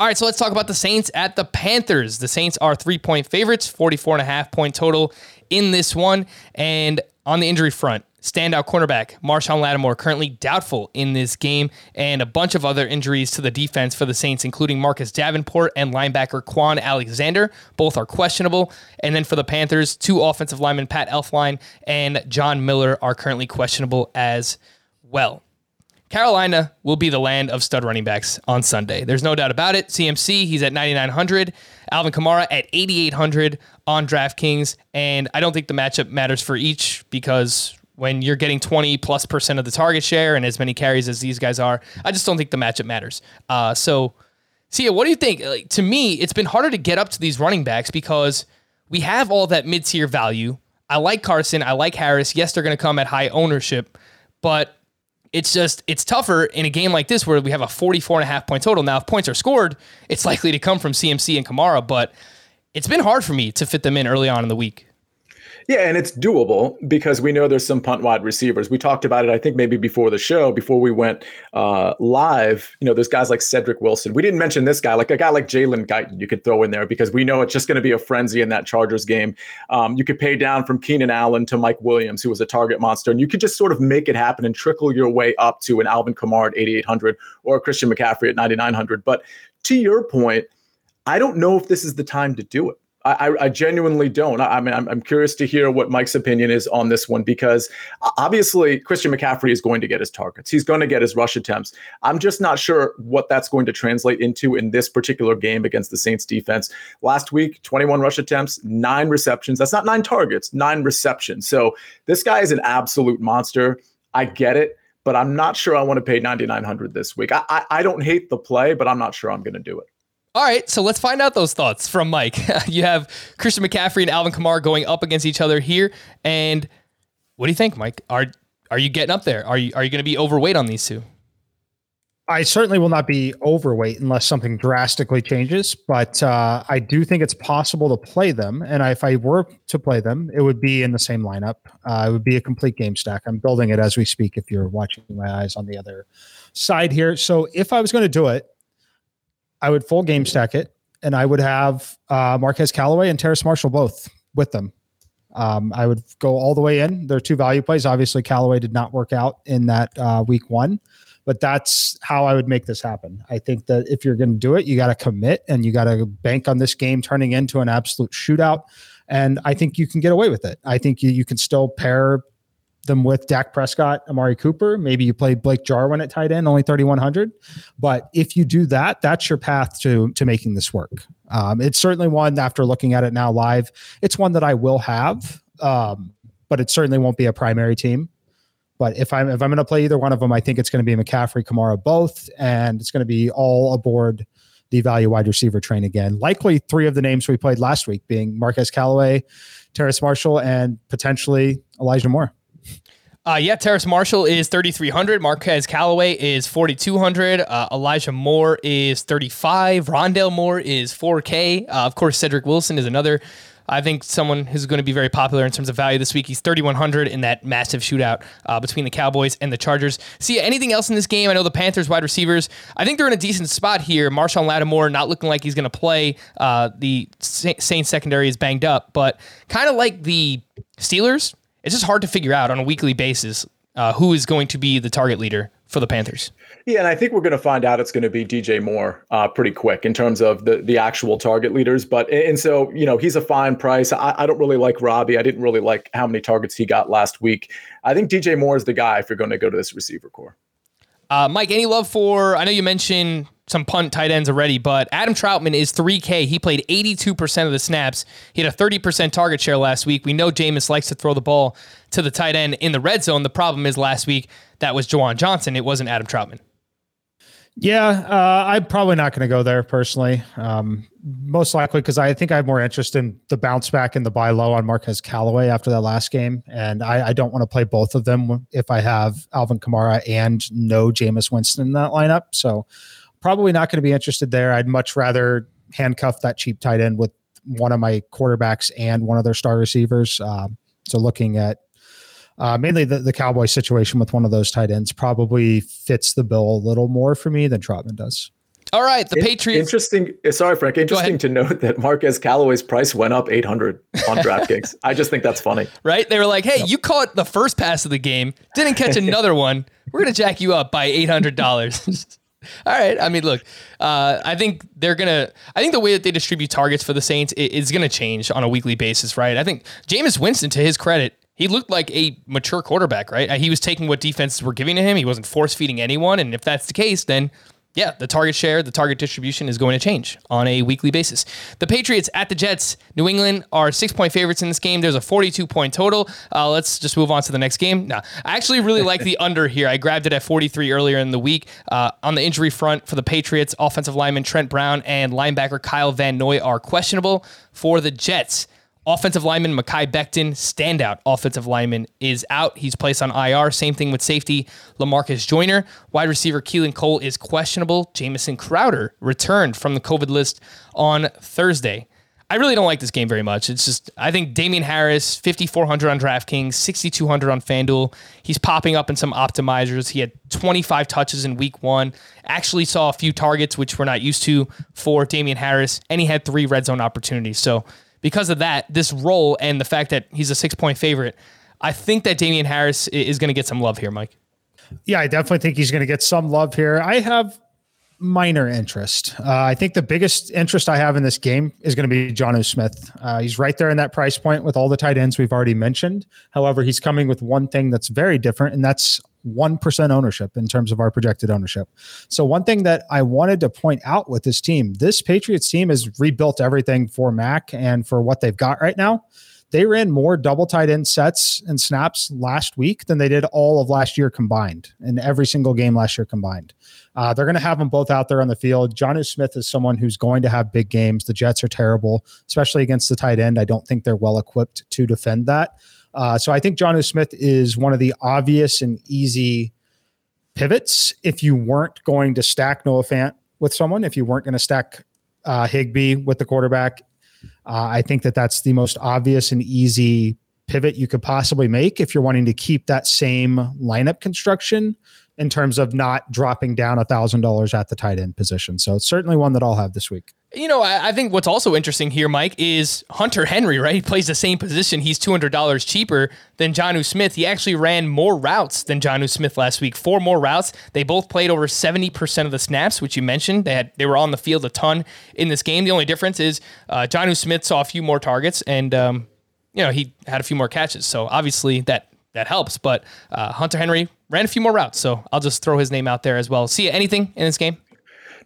All right, so let's talk about the Saints at the Panthers. The Saints are three point favorites, 44 and a half point total in this one. And on the injury front, standout cornerback Marshon Lattimore currently doubtful in this game, and a bunch of other injuries to the defense for the Saints, including Marcus Davenport and linebacker Kwon Alexander. Both are questionable. And then for the Panthers, two offensive linemen, Pat Elflein and John Miller, are currently questionable as well. Carolina will be the land of stud running backs on Sunday. There's no doubt about it. CMC, he's at 9,900. Alvin Kamara at 8,800 on DraftKings. And I don't think the matchup matters for each because when you're getting 20 plus percent of the target share and as many carries as these guys are, I just don't think the matchup matters. Uh, so, Sia, what do you think? Like, to me, it's been harder to get up to these running backs because we have all that mid tier value. I like Carson. I like Harris. Yes, they're going to come at high ownership, but it's just it's tougher in a game like this where we have a 44 and a half point total. Now, if points are scored, it's likely to come from CMC and Kamara, but it's been hard for me to fit them in early on in the week. Yeah, and it's doable because we know there's some punt wide receivers. We talked about it, I think, maybe before the show, before we went uh, live. You know, there's guys like Cedrick Wilson. We didn't mention this guy, like a guy like Jalen Guyton, you could throw in there because we know it's just going to be a frenzy in that Chargers game. Um, you could pay down from Keenan Allen to Mike Williams, who was a target monster, and you could just sort of make it happen and trickle your way up to an Alvin Kamara at 8,800 or Christian McCaffrey at 9,900. But to your point, I don't know if this is the time to do it. I, I, genuinely don't. I, I mean, I'm, I'm, curious to hear what Mike's opinion is on this one because obviously Christian McCaffrey is going to get his targets. He's going to get his rush attempts. I'm just not sure what that's going to translate into in this particular game against the Saints defense. Last week, 21 rush attempts, nine receptions. That's not nine targets, nine receptions. So this guy is an absolute monster. I get it, but I'm not sure I want to pay 9,900 this week. I, I, I don't hate the play, but I'm not sure I'm going to do it. All right, so let's find out those thoughts from Mike. you have Christian McCaffrey and Alvin Kamara going up against each other here, and what do you think, Mike? Are are you getting up there? Are you are you going to be overweight on these two? I certainly will not be overweight unless something drastically changes, but uh, I do think it's possible to play them. And if I were to play them, it would be in the same lineup. Uh, it would be a complete game stack. I'm building it as we speak. If you're watching my eyes on the other side here, so if I was going to do it, I would full game stack it, and I would have uh, Marquez Callaway and Terrace Marshall both with them. Um, I would go all the way in. There are two value plays. Obviously, Callaway did not work out in that uh, week one, but that's how I would make this happen. I think that if you're going to do it, you got to commit and you got to bank on this game turning into an absolute shootout. And I think you can get away with it. I think you, you can still pair with Dak Prescott, Amari Cooper. Maybe you play Blake Jarwin at tight end, only 3,100. But if you do that, that's your path to, to making this work. Um, it's certainly one, after looking at it now live, it's one that I will have, um, but it certainly won't be a primary team. But if I'm if I'm going to play either one of them, I think it's going to be McCaffrey, Kamara, both, and it's going to be all aboard the value wide receiver train again. Likely three of the names we played last week being Marquez Callaway, Terrace Marshall, and potentially Elijah Moore. Uh, yeah, Terrace Marshall is 3,300. Marquez Callaway is 4,200. Uh, Elijah Moore is 35. Rondale Moore is 4K. Uh, of course, Cedrick Wilson is another I think someone who's going to be very popular in terms of value this week. He's 3,100 in that massive shootout uh, between the Cowboys and the Chargers. See anything else in this game? I know the Panthers wide receivers. I think they're in a decent spot here. Marshon Lattimore not looking like he's going to play. Uh, the Saints secondary is banged up, but kind of like the Steelers, it's just hard to figure out on a weekly basis uh, who is going to be the target leader for the Panthers. Yeah, and I think we're going to find out it's going to be DJ Moore uh, pretty quick in terms of the the actual target leaders. But and so you know he's a fine price. I, I don't really like Robbie. I didn't really like how many targets he got last week. I think DJ Moore is the guy if you're going to go to this receiver core. Uh, Mike, any love for? I know you mentioned some punt tight ends already, but Adam Trautman is 3K. He played 82% of the snaps. He had a 30% target share last week. We know Jameis likes to throw the ball to the tight end in the red zone. The problem is last week that was Juwan Johnson. It wasn't Adam Trautman. Yeah, uh, I'm probably not going to go there personally. Um, most likely because I think I have more interest in the bounce back and the buy low on Marquez Callaway after that last game, and I, I don't want to play both of them if I have Alvin Kamara and no Jameis Winston in that lineup. So probably not going to be interested there. I'd much rather handcuff that cheap tight end with one of my quarterbacks and one of their star receivers. Um, so looking at uh, mainly the, the Cowboy situation with one of those tight ends probably fits the bill a little more for me than Trautman does. All right, the Patriots. Interesting. Eh, sorry, Frank. Interesting to note that Marquez Callaway's price went up 800 on DraftKings. I just think that's funny. Right? They were like, "Hey, yep. you caught the first pass of the game, didn't catch another one. We're gonna jack you up by eight hundred dollars." All right. I mean, look, uh, I think they're gonna. I think the way that they distribute targets for the Saints is, gonna change on a weekly basis, right? I think Jameis Winston, to his credit, he looked like a mature quarterback, right? He was taking what defenses were giving to him. He wasn't force feeding anyone, and if that's the case, then yeah, the target share, the target distribution is going to change on a weekly basis. The Patriots at the Jets, New England are six point favorites in this game. There's a 42 point total. Uh, let's just move on to the next game. Now, I actually really like the under here. I grabbed it at 43 earlier in the week. Uh, on the injury front for the Patriots, offensive lineman Trent Brown and linebacker Kyle Van Noy are questionable for the Jets. Offensive lineman Mekhi Becton, standout offensive lineman, is out. He's placed on IR. Same thing with safety Lamarcus Joyner. Wide receiver Keelan Cole is questionable. Jamison Crowder returned from the COVID list on Thursday. I really don't like this game very much. It's just I think Damien Harris, 5400 on DraftKings, 6200 on FanDuel. He's popping up in some optimizers. He had 25 touches in week 1. Actually saw a few targets which we're not used to for Damien Harris and he had 3 red zone opportunities. So because of that, this role and the fact that he's a six point favorite, I think that Damien Harris is going to get some love here, Mike. Yeah, I definitely think he's going to get some love here. I have minor interest. Uh, I think the biggest interest I have in this game is going to be Jonnu Smith. Uh, he's right there in that price point with all the tight ends we've already mentioned. However, he's coming with one thing that's very different, and that's 1% ownership in terms of our projected ownership. So, one thing that I wanted to point out with this team this Patriots team has rebuilt everything for Mac and for what they've got right now. They ran more double tight end sets and snaps last week than they did all of last year combined in every single game last year combined. Uh, they're going to have them both out there on the field. Jonnu Smith is someone who's going to have big games. The Jets are terrible, especially against the tight end. I don't think they're well equipped to defend that. Uh, so I think Jonnu Smith is one of the obvious and easy pivots if you weren't going to stack Noah Fant with someone, if you weren't going to stack uh, Higbee with the quarterback. Uh, I think that that's the most obvious and easy pivot you could possibly make if you're wanting to keep that same lineup construction in terms of not dropping down a thousand dollars at the tight end position. So it's certainly one that I'll have this week. You know, I, I, think what's also interesting here, Mike, is Hunter Henry, right? He plays the same position. He's $200 cheaper than Jonnu Smith. He actually ran more routes than Jonnu Smith last week, four more routes. They both played over 70% of the snaps, which you mentioned. They had they were on the field a ton in this game. The only difference is uh, Jonnu Smith saw a few more targets and, um, you know, he had a few more catches. So obviously that, that helps. But uh, Hunter Henry ran a few more routes. So I'll just throw his name out there as well. See anything in this game?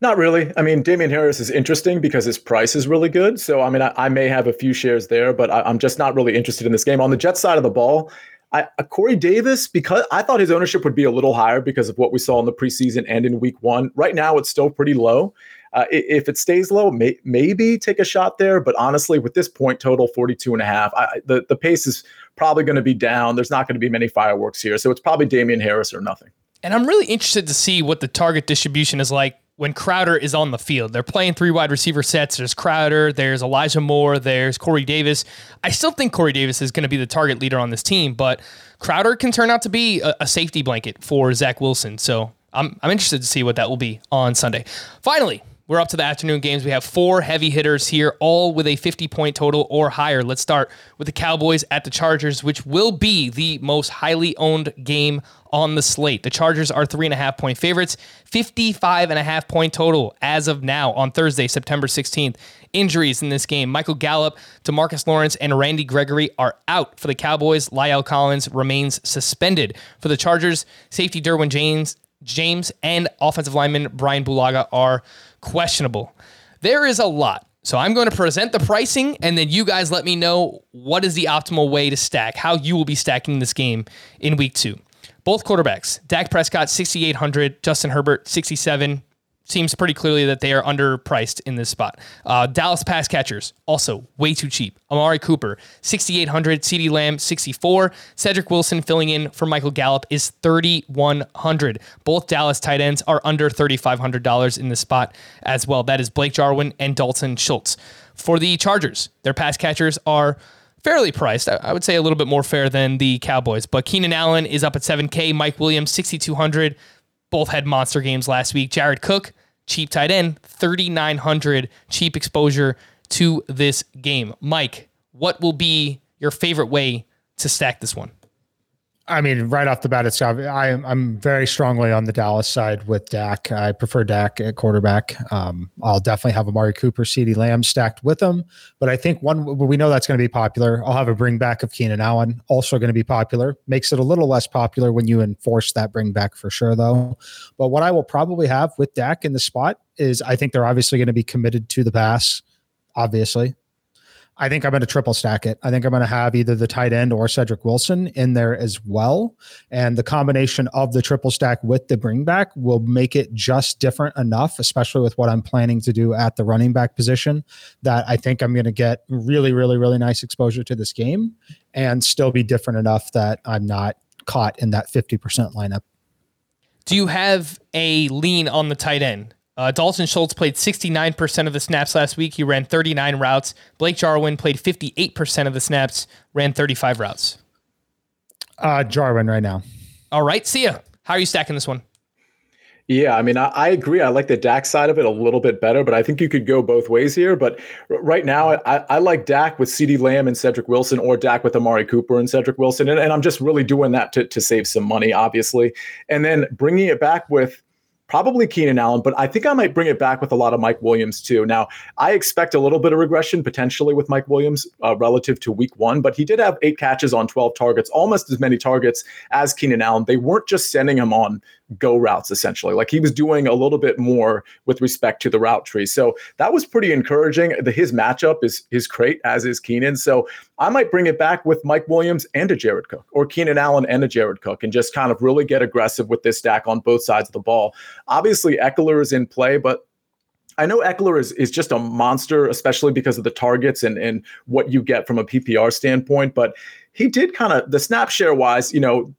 Not really. I mean, Damien Harris is interesting because his price is really good. So, I mean, I, I may have a few shares there, but I, am just not really interested in this game. On the Jet side of the ball, I, uh, Corey Davis, because I thought his ownership would be a little higher because of what we saw in the preseason and in week one. Right now, it's still pretty low. Uh, if it stays low, may, maybe take a shot there. But honestly, with this point total, 42 and a half, I, the, the pace is probably going to be down. There's not going to be many fireworks here. So it's probably Damien Harris or nothing. And I'm really interested to see what the target distribution is like when Crowder is on the field. They're playing three wide receiver sets. There's Crowder, there's Elijah Moore, there's Corey Davis. I still think Corey Davis is going to be the target leader on this team, but Crowder can turn out to be a, a, safety blanket for Zach Wilson. So I'm, I'm interested to see what that will be on Sunday. Finally, we're up to the afternoon games. We have four heavy hitters here, all with a 50 point total or higher. Let's start with the Cowboys at the Chargers, which will be the most highly owned game on the slate. The Chargers are three and a half point favorites, 55 and a half point total as of now on Thursday, September 16th. Injuries in this game Michael Gallup, Demarcus Lawrence, and Randy Gregory are out for the Cowboys. La'el Collins remains suspended. For the Chargers, safety Derwin James James and offensive lineman Brian Bulaga are questionable. There is a lot. So I'm going to present the pricing and then you guys let me know what is the optimal way to stack, how you will be stacking this game in week 2. Both quarterbacks, Dak Prescott 6800, Justin Herbert 67, seems pretty clearly that they are underpriced in this spot. Uh, Dallas pass catchers, also way too cheap. Amari Cooper, 6,800. CeeDee Lamb, 64. Cedrick Wilson filling in for Michael Gallup is 3,100. Both Dallas tight ends are under $3,500 in this spot as well. That is Blake Jarwin and Dalton Schultz. For the Chargers, their pass catchers are fairly priced. I would say a little bit more fair than the Cowboys. But Keenan Allen is up at 7K. Mike Williams, 6,200 both had monster games last week. Jared Cook, cheap tight end, 3,900 cheap exposure to this game. Mike, what will be your favorite way to stack this one? I mean, right off the bat, it's I am I'm very strongly on the Dallas side with Dak. I prefer Dak at quarterback. Um, I'll definitely have Amari Cooper, CeeDee Lamb stacked with them. But I think one we know that's going to be popular. I'll have a bring back of Keenan Allen, also going to be popular. Makes it a little less popular when you enforce that bring back for sure, though. But what I will probably have with Dak in the spot is I think they're obviously going to be committed to the pass. Obviously, I think I'm going to triple stack it. I think I'm going to have either the tight end or Cedrick Wilson in there as well. And the combination of the triple stack with the bring back will make it just different enough, especially with what I'm planning to do at the running back position, that I think I'm going to get really, really, really nice exposure to this game and still be different enough that I'm not caught in that 50% lineup. Do you have a lean on the tight end? Uh, Dalton Schultz played 69% of the snaps last week. He ran 39 routes. Blake Jarwin played 58% of the snaps, ran 35 routes. Uh, Jarwin right now. All right. Sia. How are you stacking this one? Yeah, I mean, I, I, agree. I like the Dak side of it a little bit better, but I think you could go both ways here. But r- right now, I, I, like Dak with CeeDee Lamb and Cedrick Wilson, or Dak with Amari Cooper and Cedrick Wilson, and, and I'm just really doing that to to save some money, obviously, and then bringing it back with probably Keenan Allen, but I think I might bring it back with a lot of Mike Williams too. Now, I expect a little bit of regression potentially with Mike Williams uh, relative to week one, but he did have eight catches on 12 targets, almost as many targets as Keenan Allen. They weren't just sending him on go routes essentially. Like he was doing a little bit more with respect to the route tree. So that was pretty encouraging. The, his matchup is is great, as is Keenan. So I might bring it back with Mike Williams and a Jared Cook, or Keenan Allen and a Jared Cook, and just kind of really get aggressive with this stack on both sides of the ball. Obviously, Ekeler is in play, but I know Ekeler is, is just a monster, especially because of the targets and, and what you get from a PPR standpoint. But he did kind of the snap share wise, you know,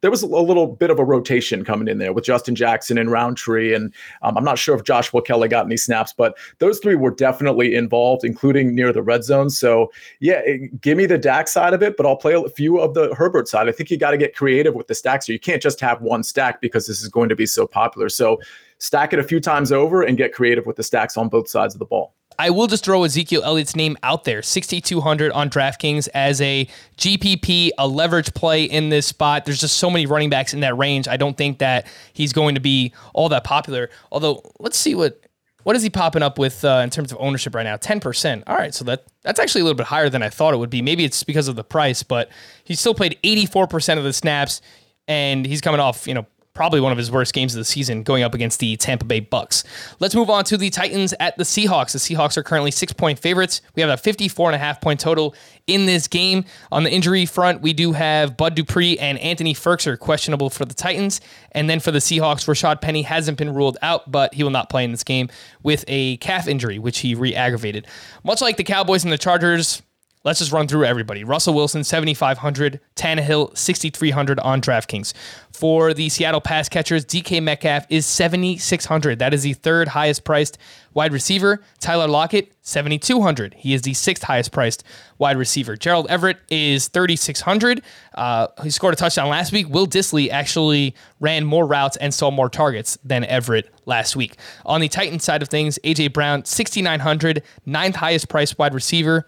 there was a little bit of a rotation coming in there with Justin Jackson and Rountree. And um, I'm not sure if Joshua Kelley got any snaps, but those three were definitely involved, including near the red zone. So, yeah, it, give me the Dak side of it, but I'll play a few of the Herbert side. I think you got to get creative with the stacks. So you can't just have one stack because this is going to be so popular. So, stack it a few times over and get creative with the stacks on both sides of the ball. I will just throw Ezekiel Elliott's name out there. 6,200 on DraftKings as a GPP, a leverage play in this spot. There's just so many running backs in that range. I don't think that he's going to be all that popular. Although, let's see what what is he popping up with uh, in terms of ownership right now? Ten percent. All right, so that that's actually a little bit higher than I thought it would be. Maybe it's because of the price, but he still played 84 percent of the snaps, and he's coming off you know probably one of his worst games of the season going up against the Tampa Bay Bucks. Let's move on to the Titans at the Seahawks. The Seahawks are currently six point favorites. We have a 54 and a half point total in this game. On the injury front, we do have Bud Dupree and Anthony Firkser questionable for the Titans. And then for the Seahawks, Rashaad Penny hasn't been ruled out, but he will not play in this game with a calf injury, which he re aggravated. Much like the Cowboys and the Chargers, Let's just run through everybody. Russell Wilson, 7,500. Tannehill, 6,300 on DraftKings. For the Seattle pass catchers, DK Metcalf is 7,600. That is the third highest priced wide receiver. Tyler Lockett, 7,200. He is the sixth highest priced wide receiver. Gerald Everett is 3,600. Uh, he scored a touchdown last week. Will Dissly actually ran more routes and saw more targets than Everett last week. On the Titans side of things, A.J. Brown, 6,900, ninth highest priced wide receiver.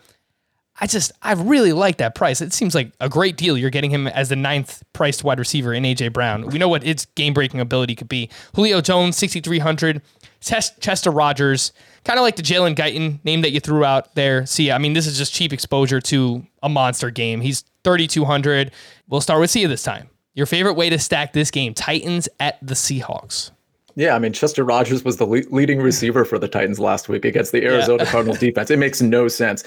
I just I really like that price. It seems like a great deal. You're getting him as the ninth priced wide receiver in AJ Brown. We know what its game breaking ability could be. Julio Jones, 6,300. Chester Rogers, kind of like the Jalen Guyton name that you threw out there. See, I mean, this is just cheap exposure to a monster game. He's 3,200. We'll start with Sia this time. Your favorite way to stack this game Titans at the Seahawks. Yeah, I mean Chester Rogers was the le- leading receiver for the Titans last week against the Arizona yeah. Cardinals defense. It makes no sense.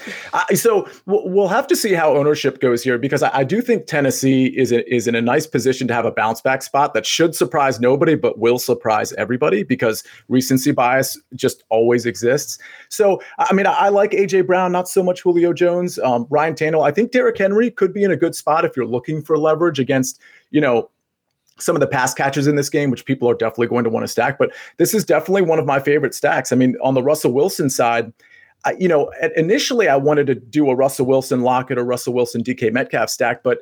So we'll have to see how ownership goes here because I, I do think Tennessee is a, is in a nice position to have a bounce back spot that should surprise nobody but will surprise everybody because recency bias just always exists. So I mean I, I like AJ Brown, not so much Julio Jones, um, Ryan Tannehill. I think Derrick Henry could be in a good spot if you're looking for leverage against you know some of the pass catches in this game, which people are definitely going to want to stack. But this is definitely one of my favorite stacks. I mean, on the Russell Wilson side, I, you know, initially I wanted to do a Russell Wilson Lockett or Russell Wilson DK Metcalf stack, but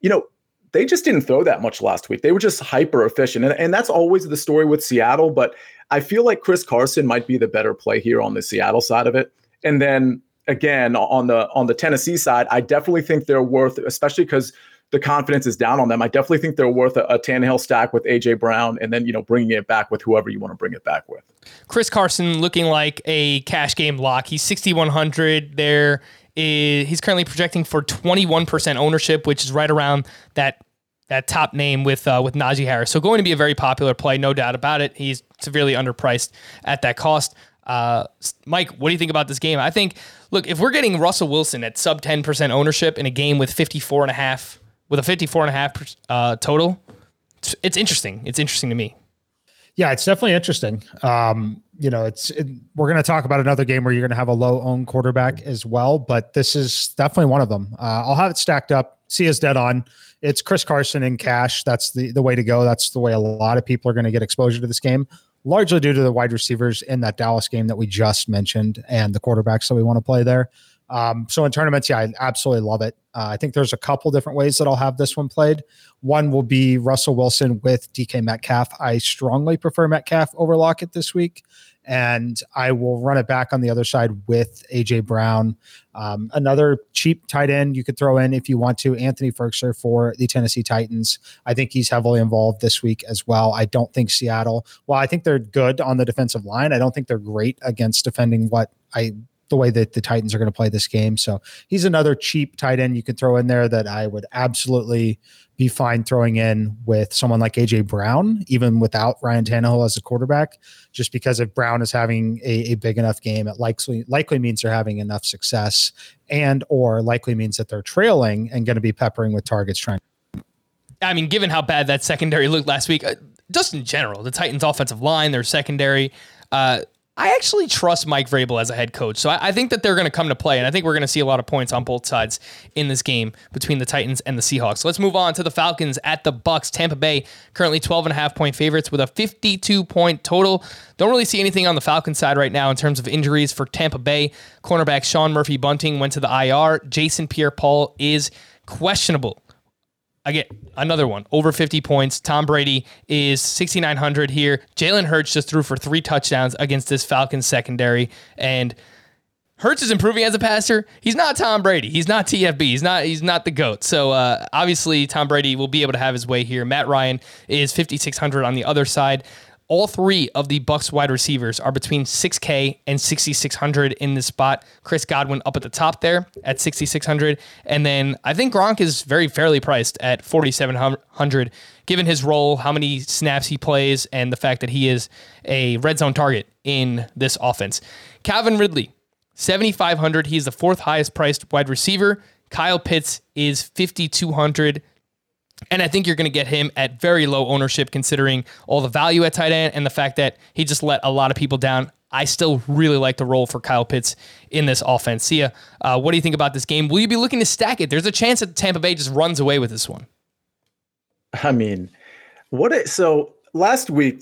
you know, they just didn't throw that much last week. They were just hyper efficient, and, and that's always the story with Seattle. But I feel like Chris Carson might be the better play here on the Seattle side of it. And then again on the on the Tennessee side, I definitely think they're worth, especially because the confidence is down on them. I definitely think they're worth a, a Tannehill stack with AJ Brown, and then you know bringing it back with whoever you want to bring it back with. Chris Carson looking like a cash game lock. He's 6100 there. Is, He's currently projecting for 21% ownership, which is right around that that top name with uh, with Najee Harris. So going to be a very popular play, no doubt about it. He's severely underpriced at that cost. Uh, Mike, what do you think about this game? I think, look, if we're getting Russell Wilson at sub 10% ownership in a game with 54 and a half with a 54 and a half uh, total. It's, it's, interesting. It's interesting to me. Yeah, it's definitely interesting. Um, you know, it's it, we're going to talk about another game where you're going to have a low owned quarterback as well, but this is definitely one of them. Uh, I'll have it stacked up. Sia is dead on. It's Chris Carson in cash. That's the the way to go. That's the way a lot of people are going to get exposure to this game, largely due to the wide receivers in that Dallas game that we just mentioned and the quarterbacks that we want to play there. Um, so in tournaments, yeah, I absolutely love it. Uh, I think there's a couple different ways that I'll have this one played. One will be Russell Wilson with DK Metcalf. I strongly prefer Metcalf over Lockett this week. And I will run it back on the other side with AJ Brown. Um, another cheap tight end you could throw in if you want to, Anthony Firkser for the Tennessee Titans. I think he's heavily involved this week as well. I don't think Seattle, well, I think they're good on the defensive line. I don't think they're great against defending what I the way that the Titans are going to play this game. So he's another cheap tight end you could throw in there that I would absolutely be fine throwing in with someone like AJ Brown, even without Ryan Tannehill as a quarterback, just because if Brown is having a, a big enough game, it likely likely means they're having enough success, and or likely means that they're trailing and going to be peppering with targets trying. I mean, given how bad that secondary looked last week, uh, just in general, the Titans' offensive line, their secondary. Uh, I actually trust Mike Vrabel as a head coach. So I, I think that they're going to come to play. And I think we're going to see a lot of points on both sides in this game between the Titans and the Seahawks. So let's move on to the Falcons at the Bucks. Tampa Bay currently 12 and a half point favorites with a 52 point total. Don't really see anything on the Falcons side right now in terms of injuries for Tampa Bay. Cornerback Sean Murphy Bunting went to the IR. Jason Pierre Paul is questionable again, another one over 50 points. Tom Brady is 6,900 here. Jalen Hurts just threw for three touchdowns against this Falcons secondary. And Hurts is improving as a passer. He's not Tom Brady. He's not TFB. He's not. He's not the goat. So uh, obviously, Tom Brady will be able to have his way here. Matt Ryan is 5600 on the other side. All three of the Bucks wide receivers are between 6K and 6,600 in this spot. Chris Godwin up at the top there at 6,600, and then I think Gronk is very fairly priced at 4,700, given his role, how many snaps he plays, and the fact that he is a red zone target in this offense. Calvin Ridley 7,500. He's the fourth highest priced wide receiver. Kyle Pitts is 5,200. And I think you're going to get him at very low ownership considering all the value at tight end and the fact that he just let a lot of people down. I still really like the role for Kyle Pitts in this offense. Sia, uh, what do you think about this game? Will you be looking to stack it? There's a chance that Tampa Bay just runs away with this one. I mean, what? It, so last week,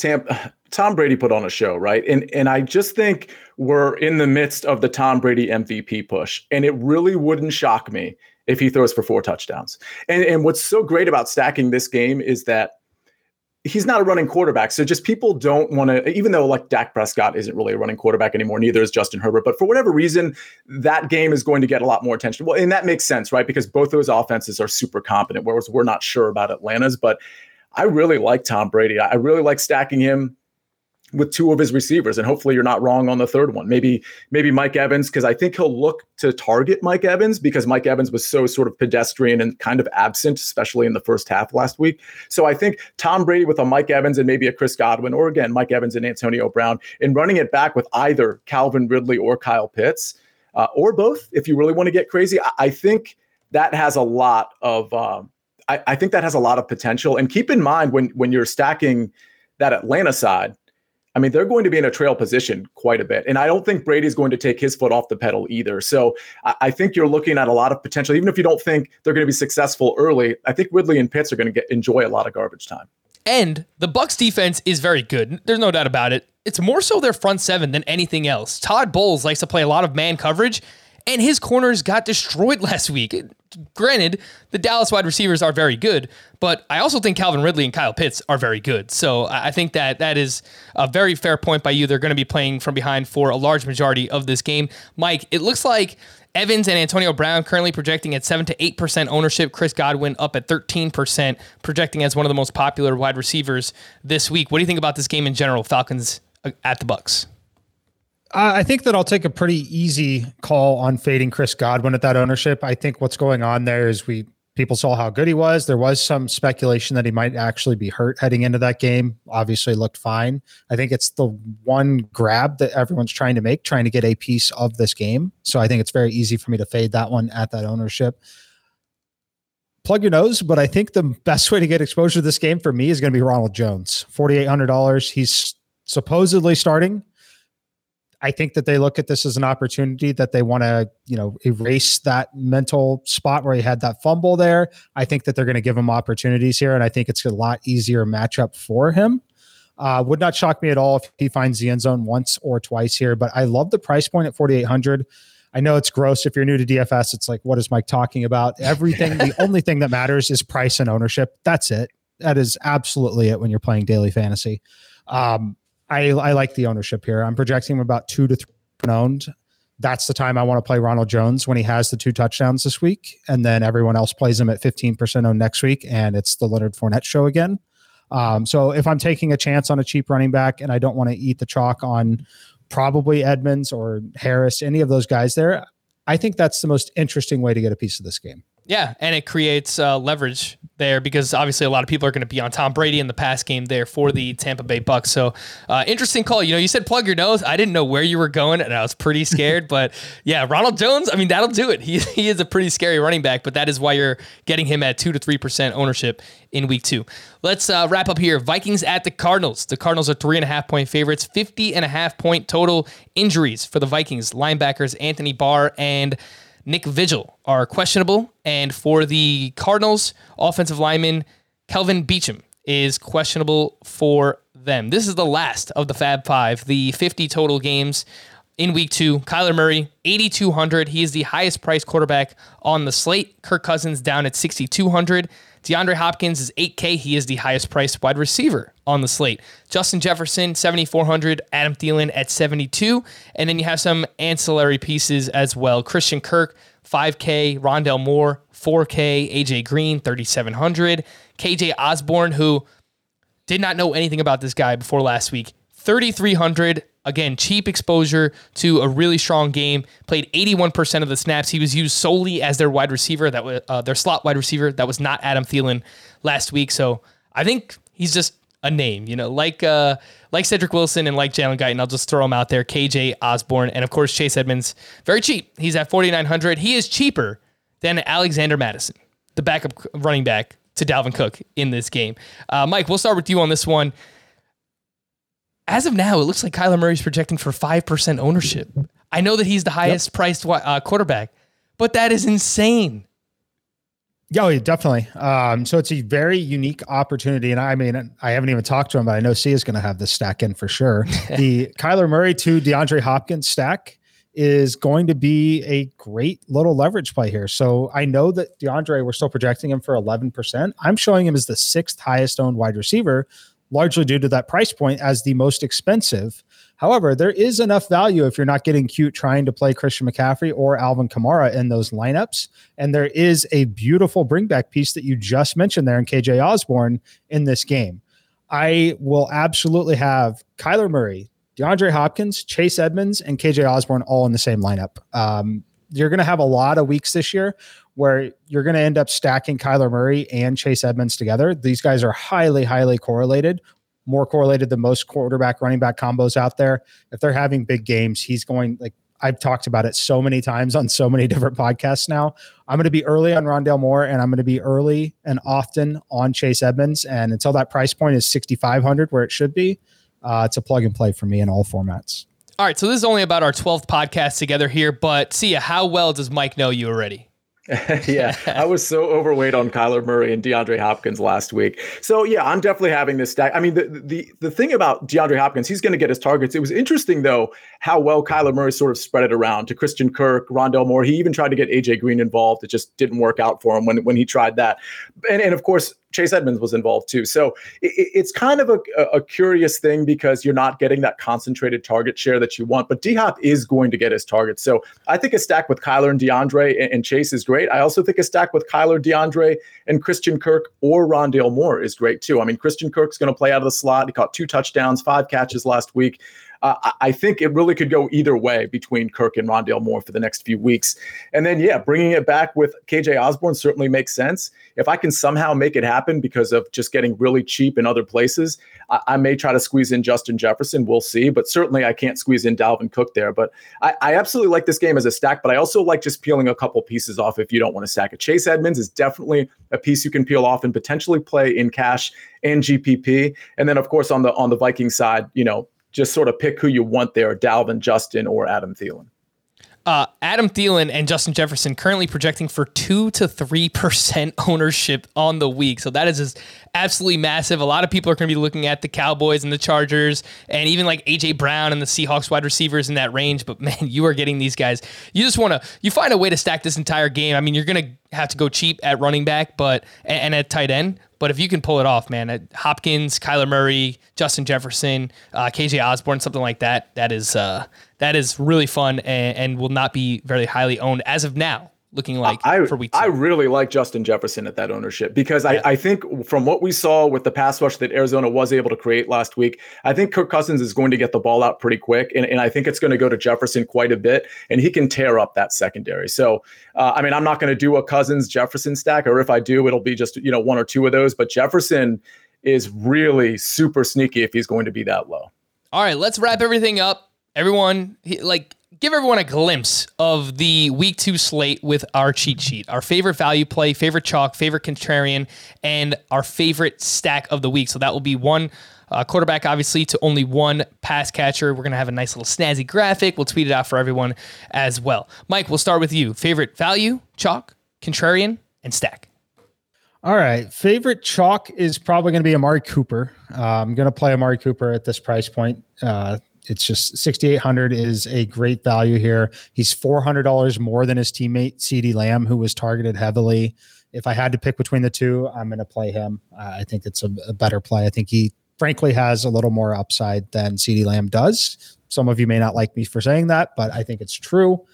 Tom Brady put on a show, right? And and I just think we're in the midst of the Tom Brady MVP push, and it really wouldn't shock me if he throws for four touchdowns. And and what's so great about stacking this game is that he's not a running quarterback. So just people don't want to, even though like Dak Prescott isn't really a running quarterback anymore, neither is Justin Herbert. But for whatever reason, that game is going to get a lot more attention. Well, and that makes sense, right? Because both those offenses are super competent, whereas we're not sure about Atlanta's. But I really like Tom Brady. I really like stacking him with two of his receivers and hopefully you're not wrong on the third one. Maybe maybe mike evans because i think he'll look to target mike evans because mike evans was so sort of pedestrian and kind of absent especially in the first half last week. So i think tom brady with a mike evans and maybe a chris godwin or again mike evans and antonio brown and running it back with either calvin ridley or kyle pitts uh, or both if you really want to get crazy. I, I think that has a lot of um, I, I think that has a lot of potential. And keep in mind when when you're stacking that atlanta side I mean, they're going to be in a trail position quite a bit. And I don't think Brady's going to take his foot off the pedal either. So I, I think you're looking at a lot of potential, even if you don't think they're going to be successful early. I think Ridley and Pitts are going to get enjoy a lot of garbage time. And the Bucks defense is very good. There's no doubt about it. It's more so their front seven than anything else. Todd Bowles likes to play a lot of man coverage, and his corners got destroyed last week. Granted, the Dallas wide receivers are very good, but I also think Calvin Ridley and Kyle Pitts are very good. So I think that that is a very fair point by you. They're going to be playing from behind for a large majority of this game. Mike, it looks like Evans and Antonio Brown currently projecting at 7 to 8% ownership. Chris Godwin up at 13%, projecting as one of the most popular wide receivers this week. What do you think about this game in general, Falcons uh, at the Bucs? I think that I'll take a pretty easy call on fading Chris Godwin at that ownership. I think what's going on there is we people saw how good he was. There was some speculation that he might actually be hurt heading into that game. Obviously, looked fine. I think it's the one grab that everyone's trying to make, trying to get a piece of this game. So I think it's very easy for me to fade that one at that ownership. Plug your nose, but I think the best way to get exposure to this game for me is going to be Ronald Jones. $4,800. He's supposedly starting. I think that they look at this as an opportunity that they want to, you know, erase that mental spot where he had that fumble there. I think that they're going to give him opportunities here, and I think it's a lot easier matchup for him. Uh, would not shock me at all if he finds the end zone once or twice here, but I love the price point at 4,800. I know it's gross. If you're new to DFS, it's like, what is Mike talking about? Everything, the only thing that matters is price and ownership. That's it. That is absolutely it when you're playing daily fantasy. Um, I, I like the ownership here. I'm projecting him about two to three owned. That's the time I want to play Ronald Jones when he has the two touchdowns this week, and then everyone else plays him at 15% owned next week, and it's the Leonard Fournette show again. Um, so if I'm taking a chance on a cheap running back and I don't want to eat the chalk on probably Edmonds or Harris, any of those guys there, I think that's the most interesting way to get a piece of this game. Yeah, and it creates uh, leverage there because obviously a lot of people are going to be on Tom Brady in the pass game there for the Tampa Bay Bucks. So uh, interesting call. You know, you said plug your nose. I didn't know where you were going, and I was pretty scared. but yeah, Ronald Jones. I mean, that'll do it. He he is a pretty scary running back, but that is why you're getting him at two to three percent ownership in week two. Let's uh, wrap up here. Vikings at the Cardinals. The Cardinals are three and a half point favorites. 50 and a half point total injuries for the Vikings linebackers Anthony Barr and. Nick Vigil are questionable. And for the Cardinals, offensive lineman Kelvin Beachum is questionable for them. This is the last of the Fab Five. The 50 total games in week two. Kyler Murray, 8,200. He is the highest priced quarterback on the slate. Kirk Cousins down at 6,200. DeAndre Hopkins is 8K. He is the highest priced wide receiver on the slate. Justin Jefferson, 7,400. Adam Thielen at 72. And then you have some ancillary pieces as well. Christian Kirk, 5K. Rondale Moore, 4K. AJ Green, 3,700. KJ Osborn, who did not know anything about this guy before last week. 3,300. Again, cheap exposure to a really strong game. Played 81% of the snaps. He was used solely as their wide receiver, that was uh, their slot wide receiver. That was not Adam Thielen last week. So I think he's just a name, you know, like uh, like Cedrick Wilson and like Jalen Guyton. I'll just throw him out there. KJ Osborn and of course Chase Edmonds, very cheap. He's at 4,900. He is cheaper than Alexander Mattison, the backup running back to Dalvin Cook in this game. Uh, Mike, we'll start with you on this one as of now, it looks like Kyler Murray's projecting for 5% ownership. I know that he's the highest yep. priced uh, quarterback, but that is insane. Yeah, definitely. Um, so it's a very unique opportunity. And I mean, I haven't even talked to him, but I know Sia is going to have this stack in for sure. the Kyler Murray to DeAndre Hopkins stack is going to be a great little leverage play here. So I know that DeAndre, we're still projecting him for 11%. I'm showing him as the sixth highest owned wide receiver largely due to that price point as the most expensive. However, there is enough value if you're not getting cute trying to play Christian McCaffrey or Alvin Kamara in those lineups. And there is a beautiful bringback piece that you just mentioned there in KJ Osborn in this game. I will absolutely have Kyler Murray, DeAndre Hopkins, Chase Edmonds, and KJ Osborn all in the same lineup. Um, you're going to have a lot of weeks this year where you're going to end up stacking Kyler Murray and Chase Edmonds together. These guys are highly, highly correlated, more correlated than most quarterback running back combos out there. If they're having big games, he's going like I've talked about it so many times on so many different podcasts now. I'm going to be early on Rondale Moore and I'm going to be early and often on Chase Edmonds. And until that price point is 6,500 where it should be, uh, it's a plug and play for me in all formats. All right. So this is only about our 12th podcast together here, but see how well does Mike know you already? yeah, I was so overweight on Kyler Murray and DeAndre Hopkins last week. So yeah, I'm definitely having this stack. I mean, the the the thing about DeAndre Hopkins, he's going to get his targets. It was interesting though how well Kyler Murray sort of spread it around to Christian Kirk, Rondale Moore. He even tried to get AJ Green involved. It just didn't work out for him when when he tried that. And and of course, Chase Edmonds was involved too. So it, it's kind of a, a, curious thing because you're not getting that concentrated target share that you want. But D Hop is going to get his targets. So I think a stack with Kyler and DeAndre and, and, Chase is great. I also think a stack with Kyler, DeAndre, and Christian Kirk or Rondale Moore is great too. I mean, Christian Kirk's going to play out of the slot. He caught two touchdowns, five catches last week I think it really could go either way between Kirk and Rondale Moore for the next few weeks. And then, yeah, bringing it back with KJ Osborn certainly makes sense. If I can somehow make it happen because of just getting really cheap in other places, I, I may try to squeeze in Justin Jefferson. We'll see. But certainly I can't squeeze in Dalvin Cook there. But I, I absolutely like this game as a stack, but I also like just peeling a couple pieces off if you don't want to stack it. Chase Edmonds is definitely a piece you can peel off and potentially play in cash and GPP. And then, of course, on the on the Viking side, you know, just sort of pick who you want there Dalvin, Justin, or Adam Thielen. Uh, Adam Thielen and Justin Jefferson currently projecting for two to three percent ownership on the week. So that is just absolutely massive. A lot of people are going to be looking at the Cowboys and the Chargers, and even like AJ Brown and the Seahawks wide receivers in that range. But man, you are getting these guys. You just want to you find a way to stack this entire game. I mean, you're going to have to go cheap at running back, but and at tight end. But if you can pull it off, man, Hopkins, Kyler Murray, Justin Jefferson, uh, KJ Osborn, something like that, that is uh, that is really fun and, and will not be very highly owned as of now looking like I, for week two. I really like Justin Jefferson at that ownership because yeah. I, I think from what we saw with the pass rush that Arizona was able to create last week, I think Kirk Cousins is going to get the ball out pretty quick. And, and I think it's going to go to Jefferson quite a bit and he can tear up that secondary. So, uh, I mean, I'm not going to do a Cousins Jefferson stack, or if I do, it'll be just, you know, one or two of those. But Jefferson is really super sneaky if he's going to be that low. All right, let's wrap everything up. Everyone, like, give everyone a glimpse of the week two slate with our cheat sheet, our favorite value play, favorite chalk, favorite contrarian, and our favorite stack of the week. So that will be one uh, quarterback, obviously, to only one pass catcher. We're going to have a nice little snazzy graphic. We'll tweet it out for everyone as well. Mike, we'll start with you. Favorite value, chalk, contrarian, and stack. All right. Favorite chalk is probably going to be Amari Cooper. Uh, I'm going to play Amari Cooper at this price point. Uh, it's just 6,800 is a great value here. He's $400 more than his teammate CeeDee Lamb, who was targeted heavily. If I had to pick between the two, I'm going to play him. Uh, I think it's a, a, better play. I think he frankly has a little more upside than CeeDee Lamb does. Some of you may not like me for saying that, but I think it's true.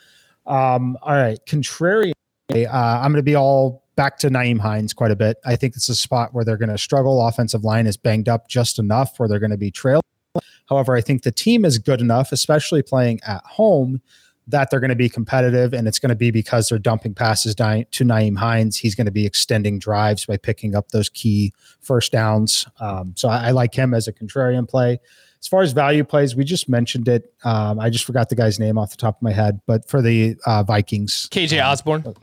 Um, all right, contrarian. Uh, I'm going to be all back to Nyheim Hines quite a bit. I think it's a spot where they're going to struggle. Offensive line is banged up just enough where they're going to be trail. However, I think the team is good enough, especially playing at home, that they're going to be competitive. And it's going to be because they're dumping passes to Nyheim Hines. He's going to be extending drives by picking up those key first downs. Um, so I, I, like him as a contrarian play. As far as value plays, we just mentioned it. Um, I just forgot the guy's name off the top of my head, but for the uh, Vikings, KJ um, Osborn.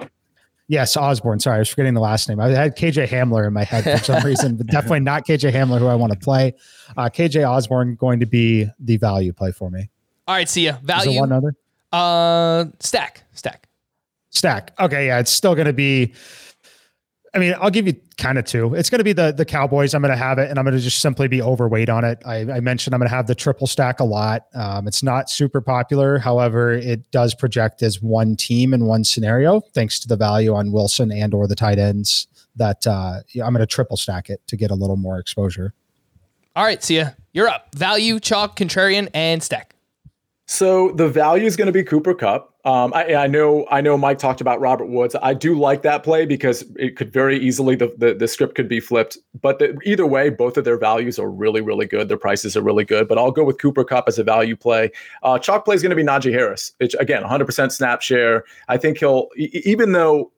Yes, Osborn. Sorry, I was forgetting the last name. I had KJ Hamler in my head for some reason, but definitely not KJ Hamler, who I want to play. Uh, KJ Osborn going to be the value play for me. All right, Sia. Value. one other. Uh, stack, stack, stack. Okay, yeah, it's still going to be I mean, I'll give you kind of two. It's going to be the the Cowboys. I'm going to have it, and I'm going to just simply be overweight on it. I, I mentioned I'm going to have the triple stack a lot. Um, it's not super popular, however, it does project as one team in one scenario, thanks to the value on Wilson and or the tight ends. That uh, I'm going to triple stack it to get a little more exposure. All right, see ya. You're up. Value, chalk, contrarian, and stack. So the value is going to be Cooper Kupp. Um, I, I, know, I know. Mike talked about Robert Woods. I do like that play because it could very easily the the, the script could be flipped. But the, either way, both of their values are really, really good. Their prices are really good. But I'll go with Cooper Kupp as a value play. Uh, chalk play is going to be Najee Harris. It's again 100% snap share. I think he'll even though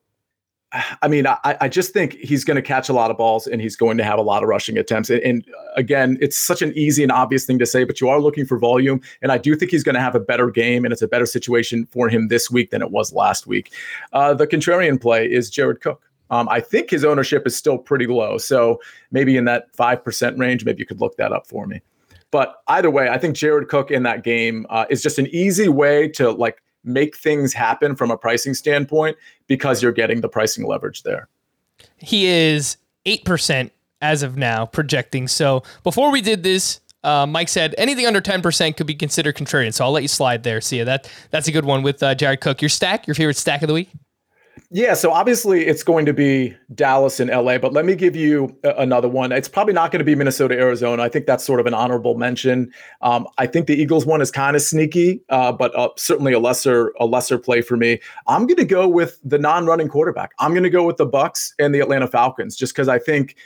I mean, I, I just think he's going to catch a lot of balls and he's going to have a lot of rushing attempts. And, and, again, it's such an easy and obvious thing to say, but you are looking for volume. And I do think he's going to have a better game and it's a better situation for him this week than it was last week. Uh, the contrarian play is Jared Cook. Um, I think his ownership is still pretty low. So maybe in that 5% range, maybe you could look that up for me. But either way, I think Jared Cook in that game uh, is just an easy way to like make things happen from a pricing standpoint because you're getting the pricing leverage there. He is 8% as of now projecting. So before we did this, uh, Mike said anything under 10% could be considered contrarian. So I'll let you slide there. See, that that's a good one with uh, Jared Cook. Your stack, your favorite stack of the week? Yeah, so obviously it's going to be Dallas and LA, but let me give you another one. It's probably not going to be Minnesota, Arizona. I think that's sort of an honorable mention. Um, I think the Eagles one is kind of sneaky, uh, but uh, certainly a lesser a lesser play for me. I'm going to go with the non-running quarterback. I'm going to go with the Bucks and the Atlanta Falcons, just because I think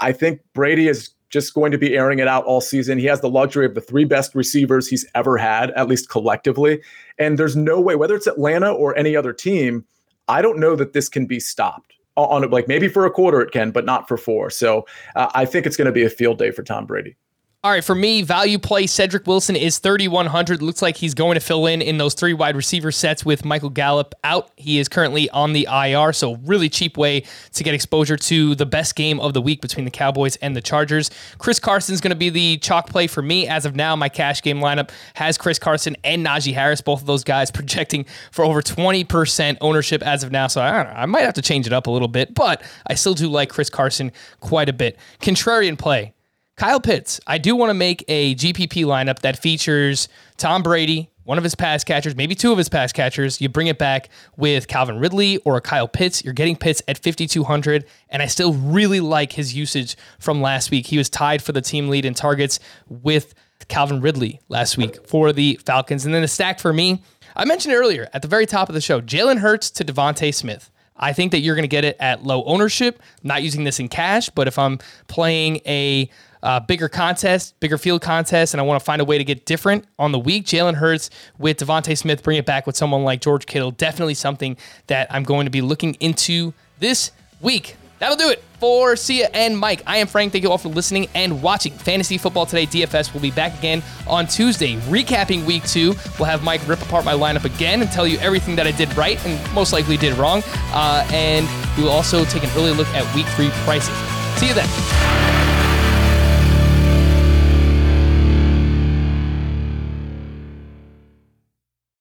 I think Brady is just going to be airing it out all season. He has the luxury of the three best receivers he's ever had, at least collectively. And there's no way, whether it's Atlanta or any other team I don't know that this can be stopped on it. Like maybe for a quarter it can, but not for four. So uh, I think it's going to be a field day for Tom Brady. All right, for me, value play Cedrick Wilson is 3,100. Looks like he's going to fill in in those three wide receiver sets with Michael Gallup out. He is currently on the IR, so really cheap way to get exposure to the best game of the week between the Cowboys and the Chargers. Chris Carson's going to be the chalk play for me. As of now, my cash game lineup has Chris Carson and Najee Harris, both of those guys projecting for over 20% ownership as of now. So I know, I might have to change it up a little bit, but I still do like Chris Carson quite a bit. Contrarian play. Kyle Pitts, I do want to make a GPP lineup that features Tom Brady, one of his pass catchers, maybe two of his pass catchers. You bring it back with Calvin Ridley or a Kyle Pitts. You're getting Pitts at 5,200. And I still really like his usage from last week. He was tied for the team lead in targets with Calvin Ridley last week for the Falcons. And then the stack for me, I mentioned earlier at the very top of the show Jalen Hurts to DeVonta Smith. I think that you're going to get it at low ownership. Not using this in cash, but if I'm playing a uh, bigger contest, bigger field contest, and I want to find a way to get different on the week. Jalen Hurts with DeVonta Smith, bring it back with someone like George Kittle. Definitely something that I'm going to be looking into this week. That'll do it for Sia and Mike. I am Frank. Thank you all for listening and watching Fantasy Football Today DFS. will be back again on Tuesday, recapping week two. We'll have Mike rip apart my lineup again and tell you everything that I did right and most likely did wrong. Uh, and we will also take an early look at week three pricing. See you then.